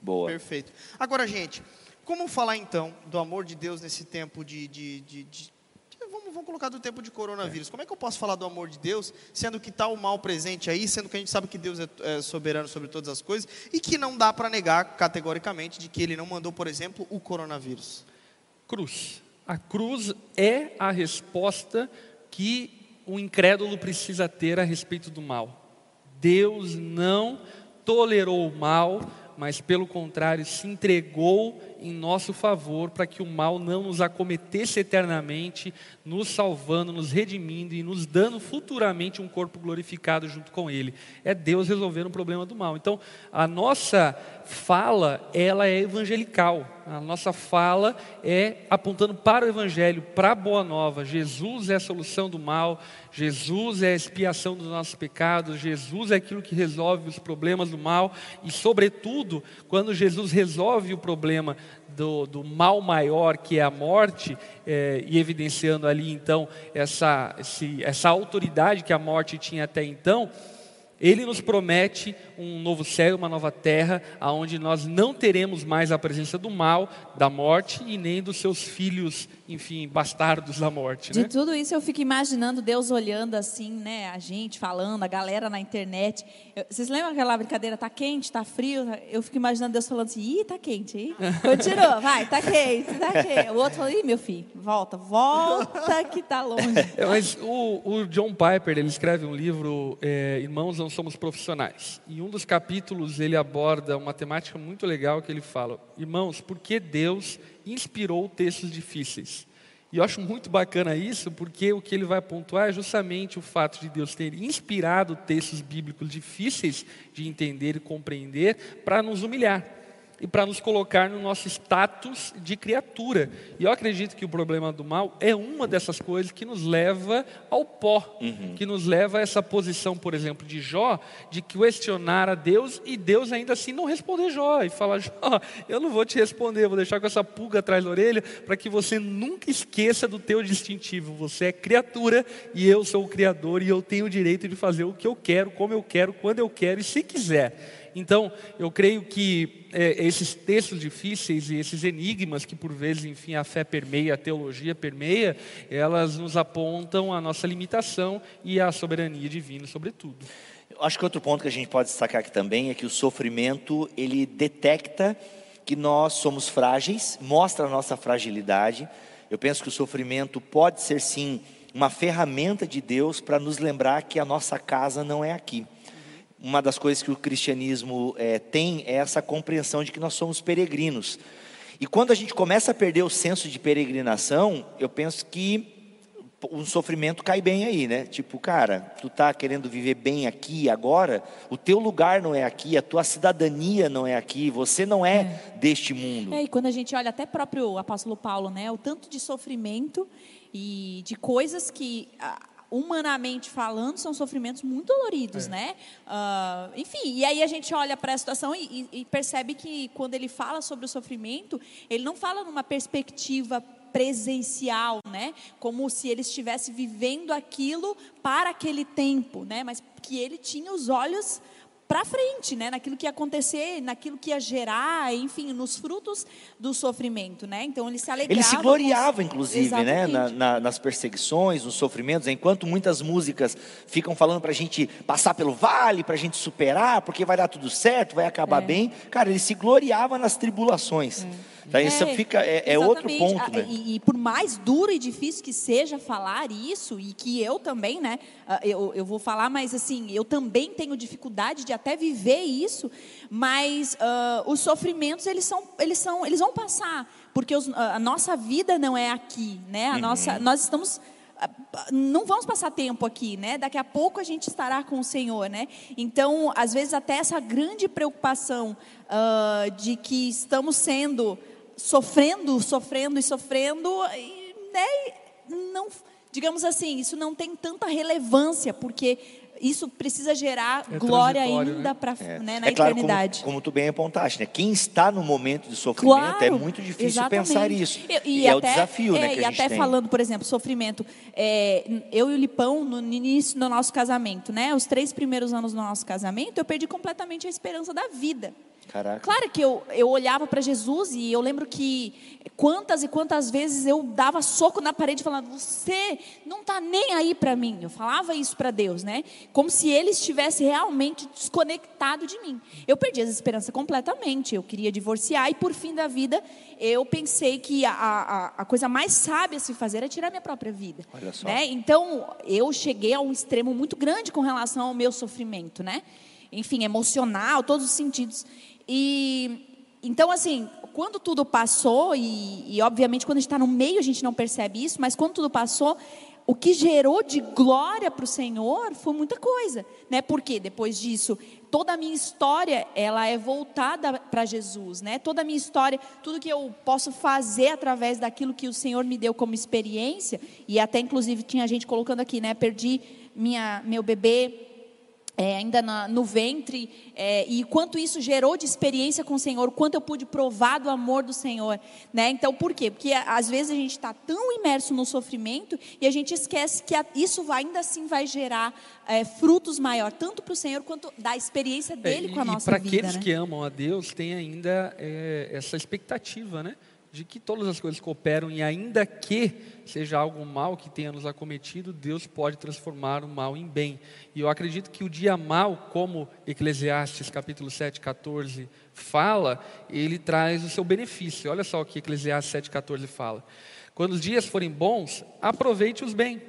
Boa. Perfeito. Agora, gente, como falar então do amor de Deus nesse tempo de, de, de, de vamos, vamos, colocar do tempo de coronavírus. É. Como é que eu posso falar do amor de Deus, sendo que está o mal presente aí, sendo que a gente sabe que Deus é, é soberano sobre todas as coisas e que não dá para negar categoricamente de que Ele não mandou, por exemplo, o coronavírus? Cruz. A cruz é a resposta que o incrédulo precisa ter a respeito do mal. Deus não tolerou o mal, mas pelo contrário se entregou em nosso favor para que o mal não nos acometesse eternamente, nos salvando, nos redimindo e nos dando futuramente um corpo glorificado junto com Ele. É Deus resolvendo o problema do mal. Então, a nossa fala, ela é evangelical. A nossa fala é apontando para o Evangelho, para a Boa Nova. Jesus é a solução do mal, Jesus é a expiação dos nossos pecados, Jesus é aquilo que resolve os problemas do mal, e, sobretudo, quando Jesus resolve o problema do, do mal maior, que é a morte, é, e evidenciando ali então essa, esse, essa autoridade que a morte tinha até então Ele nos promete um novo céu, uma nova terra, aonde nós não teremos mais a presença do mal, da morte e nem dos seus filhos, enfim, bastardos da morte. De né? tudo isso eu fico imaginando Deus olhando assim, né, a gente falando, a galera na internet. Eu, vocês lembram aquela brincadeira? Tá quente, tá frio? Eu fico imaginando Deus falando assim, ih, tá quente, hein? Continua, (laughs) vai, tá quente, tá quente. O outro fala, ih, meu filho, volta, volta que tá longe. É, mas o, o, John Piper, ele escreve um livro, é, Irmãos Não Somos Profissionais. E um dos capítulos ele aborda uma temática muito legal que ele fala, irmãos, por que Deus inspirou textos difíceis? E eu acho muito bacana isso, porque o que ele vai pontuar é justamente o fato de Deus ter inspirado textos bíblicos difíceis de entender e compreender para nos humilhar e para nos colocar no nosso status de criatura. E eu acredito que o problema do mal é uma dessas coisas que nos leva ao pó, uhum. que nos leva a essa posição, por exemplo, de Jó, de questionar a Deus e Deus ainda assim não responder Jó e falar: Jó, eu não vou te responder, vou deixar com essa pulga atrás da orelha para que você nunca esqueça do teu distintivo. Você é criatura e eu sou o Criador e eu tenho o direito de fazer o que eu quero, como eu quero, quando eu quero e se quiser. Então, eu creio que é, esses textos difíceis e esses enigmas que por vezes, enfim, a fé permeia, a teologia permeia, elas nos apontam a nossa limitação e a soberania divina sobre tudo. Eu acho que outro ponto que a gente pode destacar aqui também é que o sofrimento, ele detecta que nós somos frágeis, mostra a nossa fragilidade. Eu penso que o sofrimento pode ser sim uma ferramenta de Deus para nos lembrar que a nossa casa não é aqui uma das coisas que o cristianismo é, tem é essa compreensão de que nós somos peregrinos. E quando a gente começa a perder o senso de peregrinação, eu penso que um sofrimento cai bem aí, né? Tipo, cara, tu tá querendo viver bem aqui agora, o teu lugar não é aqui, a tua cidadania não é aqui, você não é, é. deste mundo. É, e quando a gente olha até próprio apóstolo Paulo, né, o tanto de sofrimento e de coisas que humanamente falando, são sofrimentos muito doloridos, é. né? Uh, enfim, e aí a gente olha para a situação e, e, percebe que quando ele fala sobre o sofrimento, ele não fala numa perspectiva presencial, né? Como se ele estivesse vivendo aquilo para aquele tempo, né? Mas que ele tinha os olhos para frente, né? Naquilo que ia acontecer, naquilo que ia gerar, enfim, nos frutos do sofrimento, né? Então ele se alegrava. Ele se gloriava, com... inclusive, né? Na, na, nas perseguições, nos sofrimentos. Enquanto muitas músicas ficam falando para a gente passar pelo vale, para a gente superar, porque vai dar tudo certo, vai acabar é. bem. Cara, ele se gloriava nas tribulações. É. Isso é, fica, é, é outro ponto. Né? E, e, por mais duro e difícil que seja falar isso, e que eu também, né? Ah, eu, eu vou falar, mas assim, eu também tenho dificuldade de até viver isso, mas uh, os sofrimentos, eles, são, eles, são, eles vão passar, porque os, a nossa vida não é aqui, né? A uhum. nossa, nós estamos ah, não vamos passar tempo aqui, né? Daqui a pouco a gente estará com o Senhor, né? Então, às vezes até essa grande preocupação uh, de que estamos sendo sofrendo, sofrendo e sofrendo, e, né, não, digamos assim, isso não tem tanta relevância, porque isso precisa gerar é glória ainda né? para é. né, na é claro, eternidade. Como, como, tu bem apontaste, né? Quem está no momento de sofrimento é claro, é muito difícil exatamente. pensar isso. E, e, e até, é o desafio, né, é, que a gente até tem. falando, por exemplo, sofrimento. É, eu e o Lipão, no início do nosso casamento, né? Os três primeiros anos do nosso casamento, eu perdi completamente a esperança da vida. Caraca. Claro que eu, eu olhava para Jesus e eu lembro que quantas e quantas vezes eu dava soco na parede falando: "Você não está nem aí para mim". Eu falava isso para Deus, né? Como se ele estivesse realmente desconectado de mim. Eu perdi a esperança completamente. Eu queria divorciar e por fim da vida eu pensei que a, a, a coisa mais sábia a se fazer era tirar minha própria vida. Olha só. Né? Então eu cheguei a um extremo muito grande com relação ao meu sofrimento, né? Enfim, emocional, todos os sentidos. E então, assim, quando tudo passou, e, e obviamente quando a gente está no meio a gente não percebe isso, mas quando tudo passou, o que gerou de glória para o Senhor foi muita coisa, né? Porque depois disso, toda a minha história ela é voltada para Jesus, né? Toda a minha história, tudo que eu posso fazer através daquilo que o Senhor me deu como experiência e até inclusive tinha gente colocando aqui, né? Perdi minha meu bebê é, ainda na, no ventre, é, e quanto isso gerou de experiência com o Senhor, quanto eu pude provar do amor do Senhor. Né? Então, por quê? Porque às vezes a gente está tão imerso no sofrimento e a gente esquece que a, isso vai, ainda assim vai gerar é, frutos maiores, tanto para o Senhor quanto da experiência dele é, com a nossa vida. E para aqueles né? que amam a Deus, tem ainda é, essa expectativa, né? De que todas as coisas cooperam e ainda que seja algo mal que tenha nos acometido, Deus pode transformar o mal em bem. E eu acredito que o dia mal, como Eclesiastes capítulo 7, 14 fala, ele traz o seu benefício. Olha só o que Eclesiastes 7, 14 fala. Quando os dias forem bons, aproveite-os bem.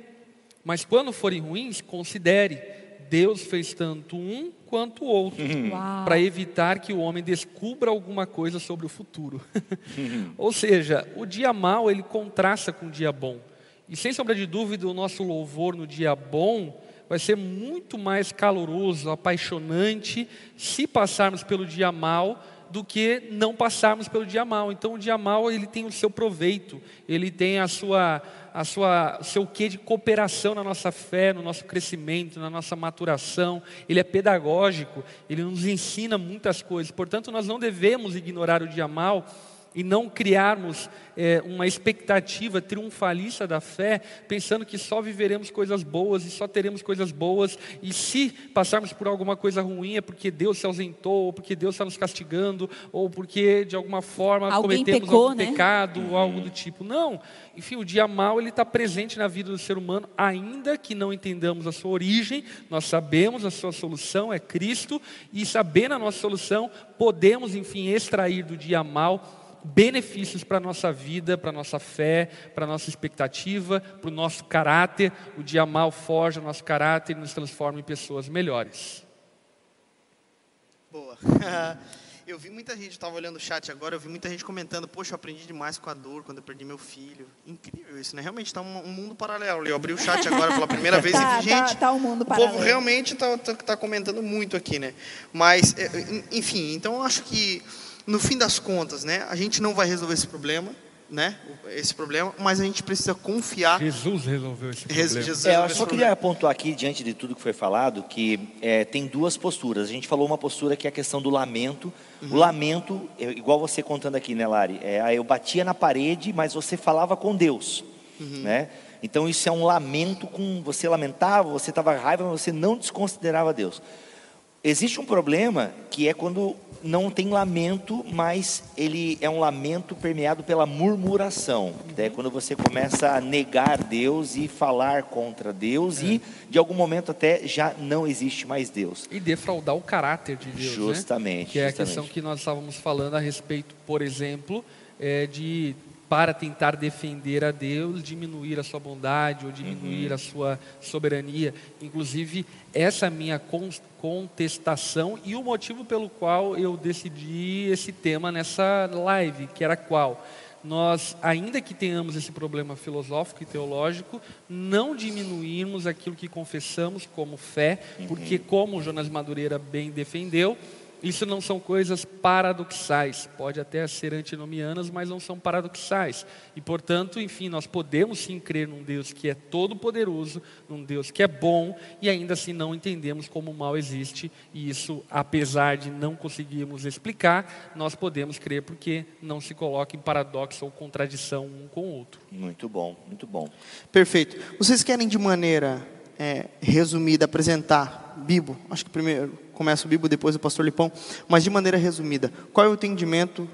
Mas quando forem ruins, considere. Deus fez tanto um quanto o outro, para evitar que o homem descubra alguma coisa sobre o futuro. (laughs) Ou seja, o dia mau ele contrasta com o dia bom. E sem sombra de dúvida, o nosso louvor no dia bom vai ser muito mais caloroso, apaixonante, se passarmos pelo dia mau do que não passarmos pelo dia mal. Então o dia mal ele tem o seu proveito, ele tem a sua a sua seu quê de cooperação na nossa fé, no nosso crescimento, na nossa maturação. Ele é pedagógico, ele nos ensina muitas coisas. Portanto, nós não devemos ignorar o dia mal e não criarmos é, uma expectativa triunfalista da fé, pensando que só viveremos coisas boas e só teremos coisas boas, e se passarmos por alguma coisa ruim é porque Deus se ausentou, ou porque Deus está nos castigando, ou porque de alguma forma Alguém cometemos pecou, algum né? pecado, ou algo do tipo. Não, enfim, o dia mal ele está presente na vida do ser humano, ainda que não entendamos a sua origem, nós sabemos a sua solução é Cristo, e sabendo a nossa solução, podemos, enfim, extrair do dia mal benefícios para a nossa vida, para a nossa fé, para a nossa expectativa, para o nosso caráter. O dia mal forja o nosso caráter e nos transforma em pessoas melhores. Boa. (laughs) Eu vi muita gente, estava olhando o chat agora, eu vi muita gente comentando, poxa, eu aprendi demais com a dor quando eu perdi meu filho. Incrível isso, né? Realmente está um, um, mundo paralelo. Eu abri o chat agora pela primeira (laughs) vez tá, e vi gente. Tá, tá um mundo o paralelo. povo realmente está tá, tá comentando muito aqui, né? Mas, é, enfim, então eu acho que no fim das contas, né, a gente não vai resolver esse problema, né, esse problema, mas a gente precisa confiar. Jesus resolveu esse problema. Jesus é, eu só queria pontuar aqui, diante de tudo que foi falado, que é, tem duas posturas. A gente falou uma postura que é a questão do lamento. Uhum. O lamento, igual você contando aqui, né, Lari? É, eu batia na parede, mas você falava com Deus, uhum. né? Então isso é um lamento com você lamentava, você estava raiva, mas você não desconsiderava Deus. Existe um problema que é quando não tem lamento, mas ele é um lamento permeado pela murmuração. É quando você começa a negar Deus e falar contra Deus é. e de algum momento até já não existe mais Deus. E defraudar o caráter de Deus, justamente. Né? Que é justamente. a questão que nós estávamos falando a respeito, por exemplo, é de para tentar defender a Deus, diminuir a sua bondade ou diminuir uhum. a sua soberania. Inclusive, essa minha contestação e o motivo pelo qual eu decidi esse tema nessa live, que era qual? Nós, ainda que tenhamos esse problema filosófico e teológico, não diminuirmos aquilo que confessamos como fé, uhum. porque, como Jonas Madureira bem defendeu, isso não são coisas paradoxais, pode até ser antinomianas, mas não são paradoxais. E, portanto, enfim, nós podemos sim crer num Deus que é todo-poderoso, num Deus que é bom, e ainda assim não entendemos como o mal existe, e isso, apesar de não conseguirmos explicar, nós podemos crer porque não se coloca em paradoxo ou contradição um com o outro. Muito bom, muito bom. Perfeito. Vocês querem de maneira é, resumida apresentar Bibo? Acho que primeiro começa o Bibo, depois o pastor Lipão, mas de maneira resumida, qual é o entendimento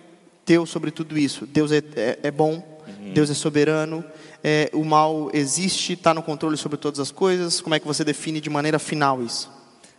teu sobre tudo isso? Deus é, é, é bom, uhum. Deus é soberano, é, o mal existe, está no controle sobre todas as coisas, como é que você define de maneira final isso?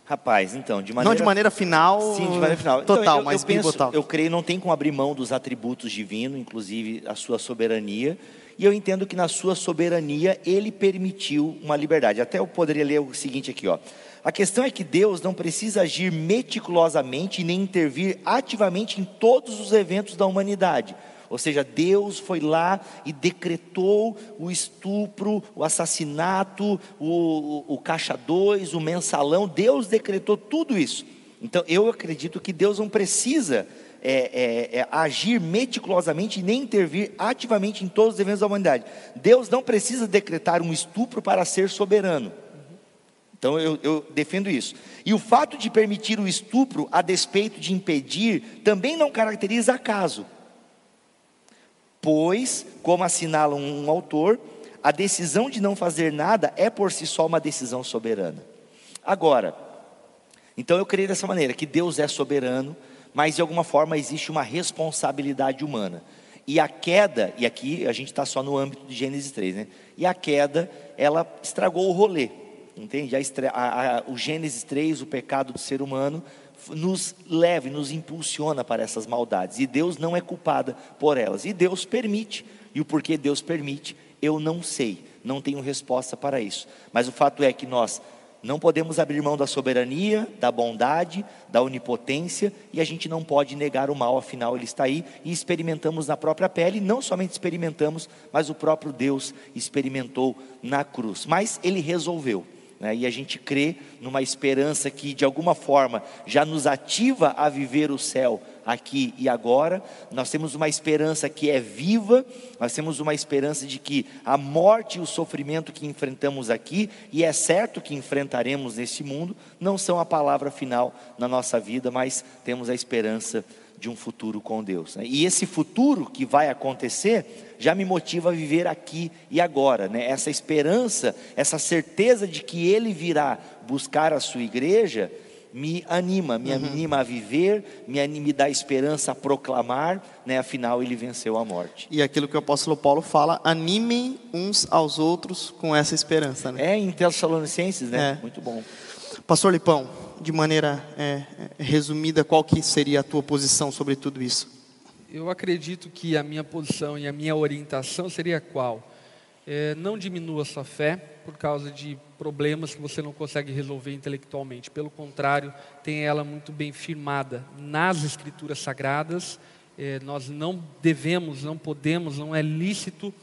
Rapaz, então, de maneira... Não de maneira final, Sim, de maneira final. total, então, eu, mas eu penso, Eu creio não tem como abrir mão dos atributos divinos, inclusive a sua soberania, e eu entendo que na sua soberania ele permitiu uma liberdade. Até eu poderia ler o seguinte aqui, ó. A questão é que Deus não precisa agir meticulosamente nem intervir ativamente em todos os eventos da humanidade. Ou seja, Deus foi lá e decretou o estupro, o assassinato, o, o, o caixa 2, o mensalão. Deus decretou tudo isso. Então eu acredito que Deus não precisa é, é, é, agir meticulosamente e nem intervir ativamente em todos os eventos da humanidade. Deus não precisa decretar um estupro para ser soberano. Então eu, eu, defendo isso. E o fato de permitir o estupro a despeito de impedir também não caracteriza acaso. Pois, como assinala um autor, a decisão de não fazer nada é por si só uma decisão soberana. Agora, então eu creio dessa maneira, que Deus é soberano, mas de alguma forma existe uma responsabilidade humana. E a queda, e aqui a gente está só no âmbito de Gênesis 3, né? E a queda, ela estragou o rolê. Entende? A, a, a, o Gênesis 3, o pecado do ser humano, nos leva nos impulsiona para essas maldades. E Deus não é culpada por elas. E Deus permite. E o porquê Deus permite, eu não sei. Não tenho resposta para isso. Mas o fato é que nós não podemos abrir mão da soberania, da bondade, da onipotência, e a gente não pode negar o mal, afinal ele está aí, e experimentamos na própria pele, não somente experimentamos, mas o próprio Deus experimentou na cruz. Mas ele resolveu. Né? E a gente crê numa esperança que de alguma forma já nos ativa a viver o céu aqui e agora. Nós temos uma esperança que é viva, nós temos uma esperança de que a morte e o sofrimento que enfrentamos aqui, e é certo que enfrentaremos nesse mundo, não são a palavra final na nossa vida, mas temos a esperança de um futuro com Deus. Né? E esse futuro que vai acontecer já me motiva a viver aqui e agora. Né? Essa esperança, essa certeza de que Ele virá buscar a sua igreja, me anima, me uhum. anima a viver, me, anima, me dá esperança a proclamar, né? afinal ele venceu a morte. E aquilo que o apóstolo Paulo fala, animem uns aos outros com essa esperança. Né? É, em Tessalonicenses, né? É. Muito bom. Pastor Lipão, de maneira é, é, resumida, qual que seria a tua posição sobre tudo isso? Eu acredito que a minha posição e a minha orientação seria qual? É, não diminua sua fé por causa de problemas que você não consegue resolver intelectualmente. Pelo contrário, tenha ela muito bem firmada nas Escrituras Sagradas. É, nós não devemos, não podemos, não é lícito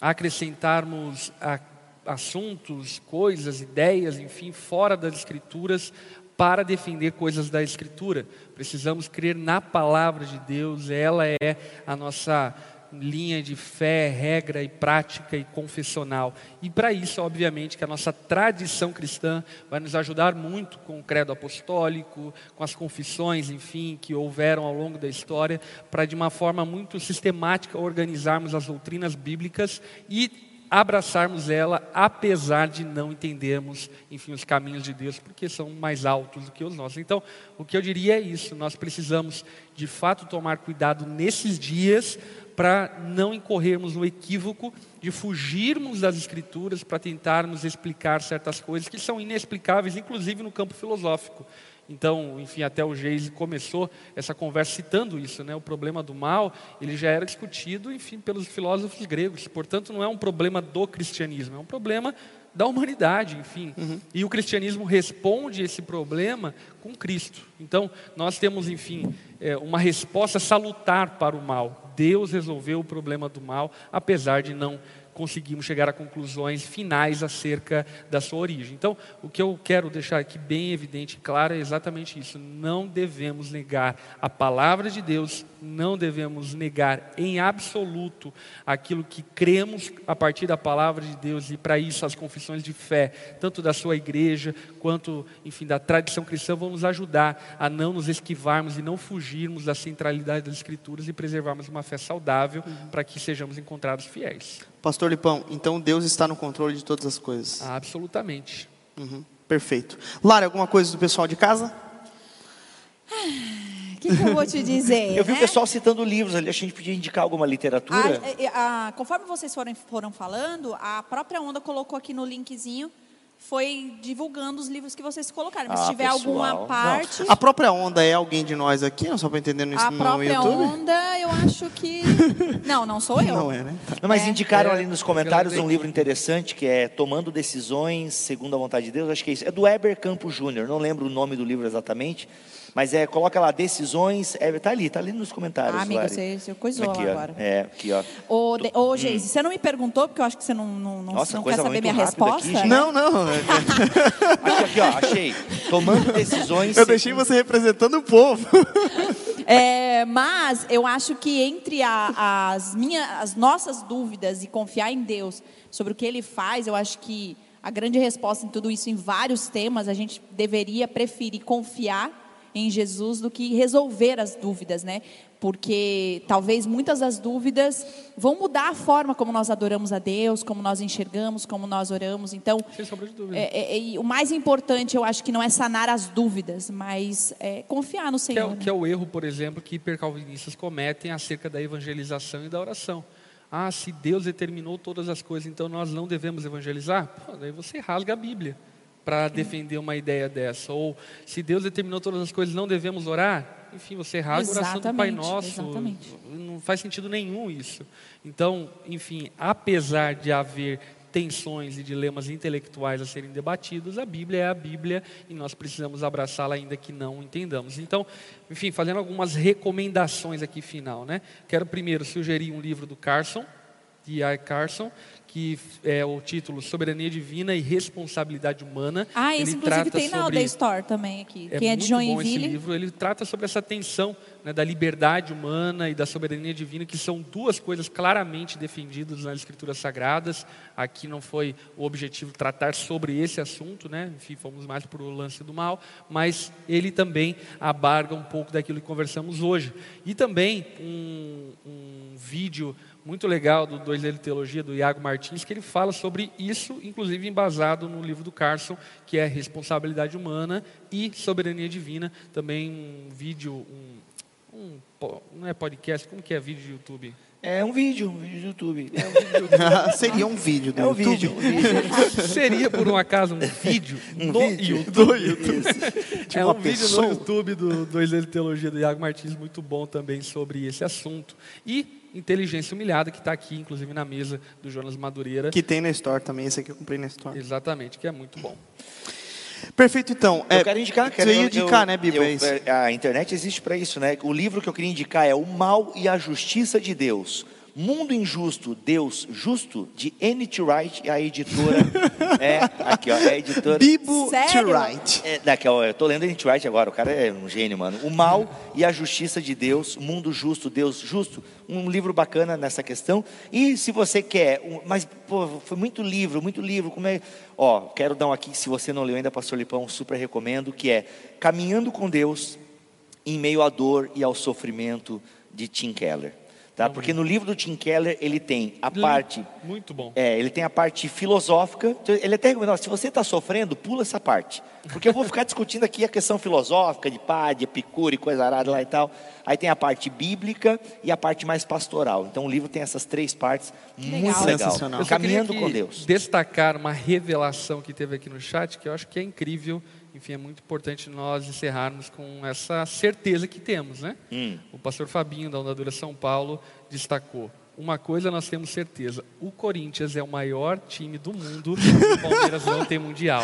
acrescentarmos a assuntos, coisas, ideias, enfim, fora das Escrituras para defender coisas da Escritura. Precisamos crer na palavra de Deus, ela é a nossa linha de fé, regra e prática e confessional. E para isso, obviamente, que a nossa tradição cristã vai nos ajudar muito com o credo apostólico, com as confissões, enfim, que houveram ao longo da história, para de uma forma muito sistemática organizarmos as doutrinas bíblicas e abraçarmos ela, apesar de não entendermos, enfim, os caminhos de Deus, porque são mais altos do que os nossos. Então, o que eu diria é isso: nós precisamos, de fato, tomar cuidado nesses dias para não incorrermos no equívoco de fugirmos das Escrituras para tentarmos explicar certas coisas que são inexplicáveis, inclusive no campo filosófico. Então, enfim, até o Geise começou essa conversa citando isso, né? O problema do mal, ele já era discutido, enfim, pelos filósofos gregos. Portanto, não é um problema do cristianismo, é um problema da humanidade, enfim. Uhum. E o cristianismo responde esse problema com Cristo. Então, nós temos, enfim, é, uma resposta salutar para o mal. Deus resolveu o problema do mal, apesar de não conseguimos chegar a conclusões finais acerca da sua origem. Então, o que eu quero deixar aqui bem evidente e claro é exatamente isso. Não devemos negar a palavra de Deus, não devemos negar em absoluto aquilo que cremos a partir da palavra de Deus e para isso as confissões de fé, tanto da sua igreja quanto, enfim, da tradição cristã vão nos ajudar a não nos esquivarmos e não fugirmos da centralidade das escrituras e preservarmos uma fé saudável uhum. para que sejamos encontrados fiéis. Pastor Lipão, então Deus está no controle de todas as coisas. absolutamente. Uhum, perfeito. Lara, alguma coisa do pessoal de casa? O que, que, eu vou te dizer? (laughs) eu vi né? o pessoal citando livros ali, a gente podia indicar alguma literatura. A, a, a, conforme vocês foram, foram falando, a própria Onda colocou aqui no linkzinho foi divulgando os livros que vocês colocaram. Mas ah, se tiver pessoal. alguma parte. Não. A própria Onda é alguém de nós aqui? Não só para entender isso a no YouTube? A própria Onda, eu acho que. (laughs) Não, não sou eu. Não é, né? Não, mas é. indicaram é. ali nos comentários um livro interessante que é Tomando Decisões Segundo a Vontade de Deus. Acho que é isso. É do Heber Campos Júnior. Não lembro o nome do livro exatamente. Mas é, coloca lá, decisões. É, tá ali, tá ali nos comentários. Ah, amigo, você, você coisou aqui, agora. É, aqui, ó. Ô, de, ô Geise, hum. você não me perguntou, porque eu acho que você não, não, não, Nossa, não quer saber minha resposta. Aqui? Não, não. (laughs) aqui, aqui, ó, achei. Tomando decisões. Eu deixei você representando o povo. (laughs) É, mas eu acho que entre a, as, minhas, as nossas dúvidas e confiar em Deus sobre o que Ele faz, eu acho que a grande resposta em tudo isso, em vários temas, a gente deveria preferir confiar em Jesus do que resolver as dúvidas, né? Porque talvez muitas das dúvidas vão mudar a forma como nós adoramos a Deus, como nós enxergamos, como nós oramos. Então, é, é, é, o mais importante, eu acho que não é sanar as dúvidas, mas é confiar no Senhor. Que é, né? que é o erro, por exemplo, que hipercalvinistas cometem acerca da evangelização e da oração. Ah, se Deus determinou todas as coisas, então nós não devemos evangelizar? Pô, daí você rasga a Bíblia para defender uma ideia dessa. Ou se Deus determinou todas as coisas, não devemos orar? Enfim, você rasga a oração do Pai Nosso. Exatamente. Não faz sentido nenhum isso. Então, enfim, apesar de haver tensões e dilemas intelectuais a serem debatidos, a Bíblia é a Bíblia e nós precisamos abraçá-la ainda que não entendamos. Então, enfim, fazendo algumas recomendações aqui final, né? Quero primeiro sugerir um livro do Carson, de I. Carson, que é o título Soberania Divina e Responsabilidade Humana. Ah, esse ele inclusive tem na sobre... Store também aqui. É Quem é de Joinville. Bom esse livro, ele trata sobre essa tensão né, da liberdade humana e da soberania divina, que são duas coisas claramente defendidas nas Escrituras Sagradas. Aqui não foi o objetivo tratar sobre esse assunto, né? enfim, fomos mais para o lance do mal, mas ele também abarca um pouco daquilo que conversamos hoje. E também um, um vídeo muito legal do Dois L Teologia, do Iago Martins, que ele fala sobre isso, inclusive embasado no livro do Carson, que é Responsabilidade Humana e Soberania Divina, também um vídeo, um, um não é podcast, como que é vídeo de YouTube? É um vídeo, um vídeo do YouTube. É um vídeo do YouTube. (laughs) Seria um vídeo do é um YouTube. Vídeo, um vídeo. (laughs) Seria, por um acaso, um vídeo (laughs) um no vídeo YouTube. Do YouTube. é um vídeo no YouTube do Dois L Teologia do Iago Martins, muito bom também sobre esse assunto. E Inteligência Humilhada, que está aqui, inclusive, na mesa do Jonas Madureira. Que tem na Store também, esse aqui eu comprei na Store. Exatamente, que é muito bom. Perfeito, então. Eu é, quero indicar. Quero, você ia indicar, eu, né, Bíblia? É a internet existe para isso, né? O livro que eu queria indicar é O Mal e a Justiça de Deus Mundo Injusto, Deus Justo, de N.T. Wright, a editora. é, aqui, ó, é a editora. Bibo T. Wright. É, daqui, ó, eu tô lendo N.T. Wright agora, o cara é um gênio, mano. O Mal e a Justiça de Deus, Mundo Justo, Deus Justo. Um livro bacana nessa questão. E se você quer, um, mas, pô, foi muito livro, muito livro. Como é. Ó, quero dar um aqui, se você não leu ainda, Pastor Lipão, super recomendo, que é Caminhando com Deus em meio à dor e ao sofrimento de Tim Keller. Tá? Porque no livro do Tim Keller ele tem a parte muito bom. É, ele tem a parte filosófica. Então, ele até recomenda, se você está sofrendo, pula essa parte, porque eu vou ficar discutindo aqui a questão filosófica de pá, de epicura e coisa arada lá e tal. Aí tem a parte bíblica e a parte mais pastoral. Então o livro tem essas três partes muito legal. legal. Caminhando com Deus. Destacar uma revelação que teve aqui no chat que eu acho que é incrível enfim, é muito importante nós encerrarmos com essa certeza que temos, né? Hum. O pastor Fabinho, da Ondadura São Paulo, destacou. Uma coisa nós temos certeza: o Corinthians é o maior time do mundo e o Palmeiras não tem mundial.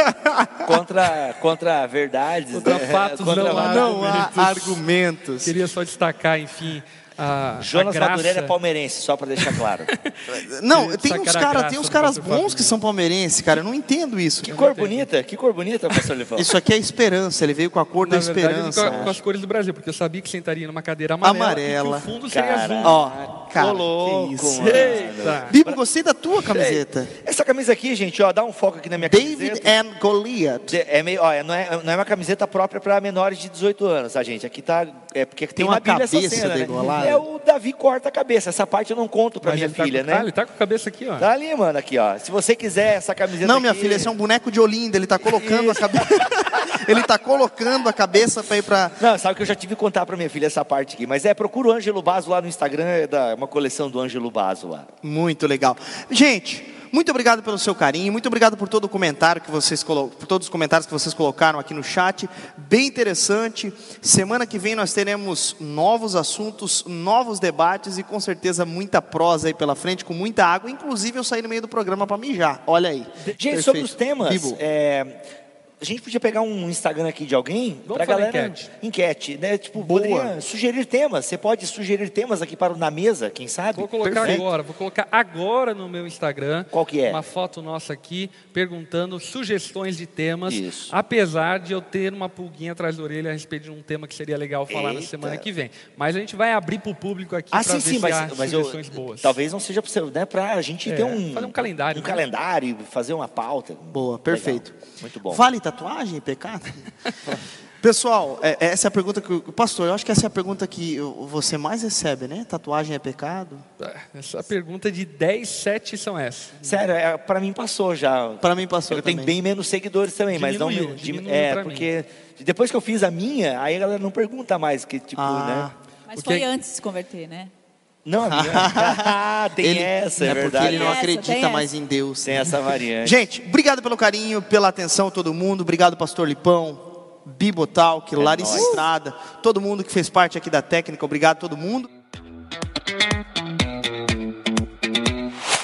(laughs) contra, contra verdades, contra né? fatos, contra não, há, não há argumentos. Queria só destacar, enfim, a, Jonas a Madureira é palmeirense, só para deixar claro. (laughs) não, tem uns, cara, tem uns caras bons que são palmeirenses, cara. Eu não entendo isso. Que cor bonita, que cor bonita, pastor Levão. Isso aqui é esperança, ele veio com a cor Na da verdade, esperança. Com, com, as cores do Brasil, porque eu sabia que sentaria numa cadeira amarela, amarela. e que o fundo seria cara, azul. Ó, cara, louco, que isso. Bibo, gostei da tua camiseta. Essa camisa aqui, gente, ó, dá um foco aqui na minha David camiseta. David and Goliath. É meio, ó, não, é, não é uma camiseta própria para menores de 18 anos, tá, gente? Aqui tá, é porque tem, tem uma cabeça cena, né? É o Davi corta a cabeça. Essa parte eu não conto para minha tá filha, com, né? Ah, ele tá com a cabeça aqui, ó. Tá ali, mano, aqui, ó. Se você quiser essa camiseta Não, minha aqui... filha, esse é um boneco de Olinda, ele tá colocando a cabeça. (laughs) ele tá colocando a cabeça para ir para Não, sabe que eu já tive que contar para minha filha essa parte aqui, mas é procura o Ângelo Baso lá no Instagram, é da uma coleção do Ângelo Baso lá. Muito legal. Gente, muito obrigado pelo seu carinho, muito obrigado por todo o comentário que vocês por todos os comentários que vocês colocaram aqui no chat. Bem interessante. Semana que vem nós teremos novos assuntos, novos debates e com certeza muita prosa aí pela frente, com muita água. Inclusive eu saí no meio do programa para mijar. Olha aí. Gente, Perfeito. sobre os temas, é, a gente podia pegar um Instagram aqui de alguém para galera enquete. enquete, né? Tipo, Boa. poderia sugerir temas. Você pode sugerir temas aqui para na mesa, quem sabe? Vou colocar Perfeito. agora, vou colocar agora no meu Instagram. Qual que é? Uma foto nossa aqui perguntando sugestões de temas. Isso. Apesar de eu ter uma pulguinha atrás da orelha a respeito de um tema que seria legal falar Eita. na semana que vem. Mas a gente vai abrir para o público aqui ah, para ver sim, se mas, mas sugestões eu, boas. Talvez não seja para né, a gente é, ter um fazer um calendário, um né? calendário, fazer uma pauta. Boa, perfeito. Legal. Muito bom. Vale tatuagem, pecado? (laughs) Pessoal, é, essa é a pergunta que. Pastor, eu acho que essa é a pergunta que você mais recebe, né? Tatuagem é pecado? É, essa pergunta de 10, 7 são essas. Sério, é, para mim passou já. Para mim passou. Eu também. tenho bem menos seguidores também, diminuiu, mas não. Diminuiu é, porque mim. depois que eu fiz a minha, aí a galera não pergunta mais, que tipo, ah. né? Mas porque... foi antes de se converter, né? Não, minha. (laughs) (laughs) tem ele, essa, é, é verdade. Porque ele não acredita mais em Deus. Tem essa variante. Gente, obrigado pelo carinho, pela atenção, todo mundo. Obrigado, Pastor Lipão, Bibotalk, é Larissa nóis. Estrada, todo mundo que fez parte aqui da técnica. Obrigado, todo mundo.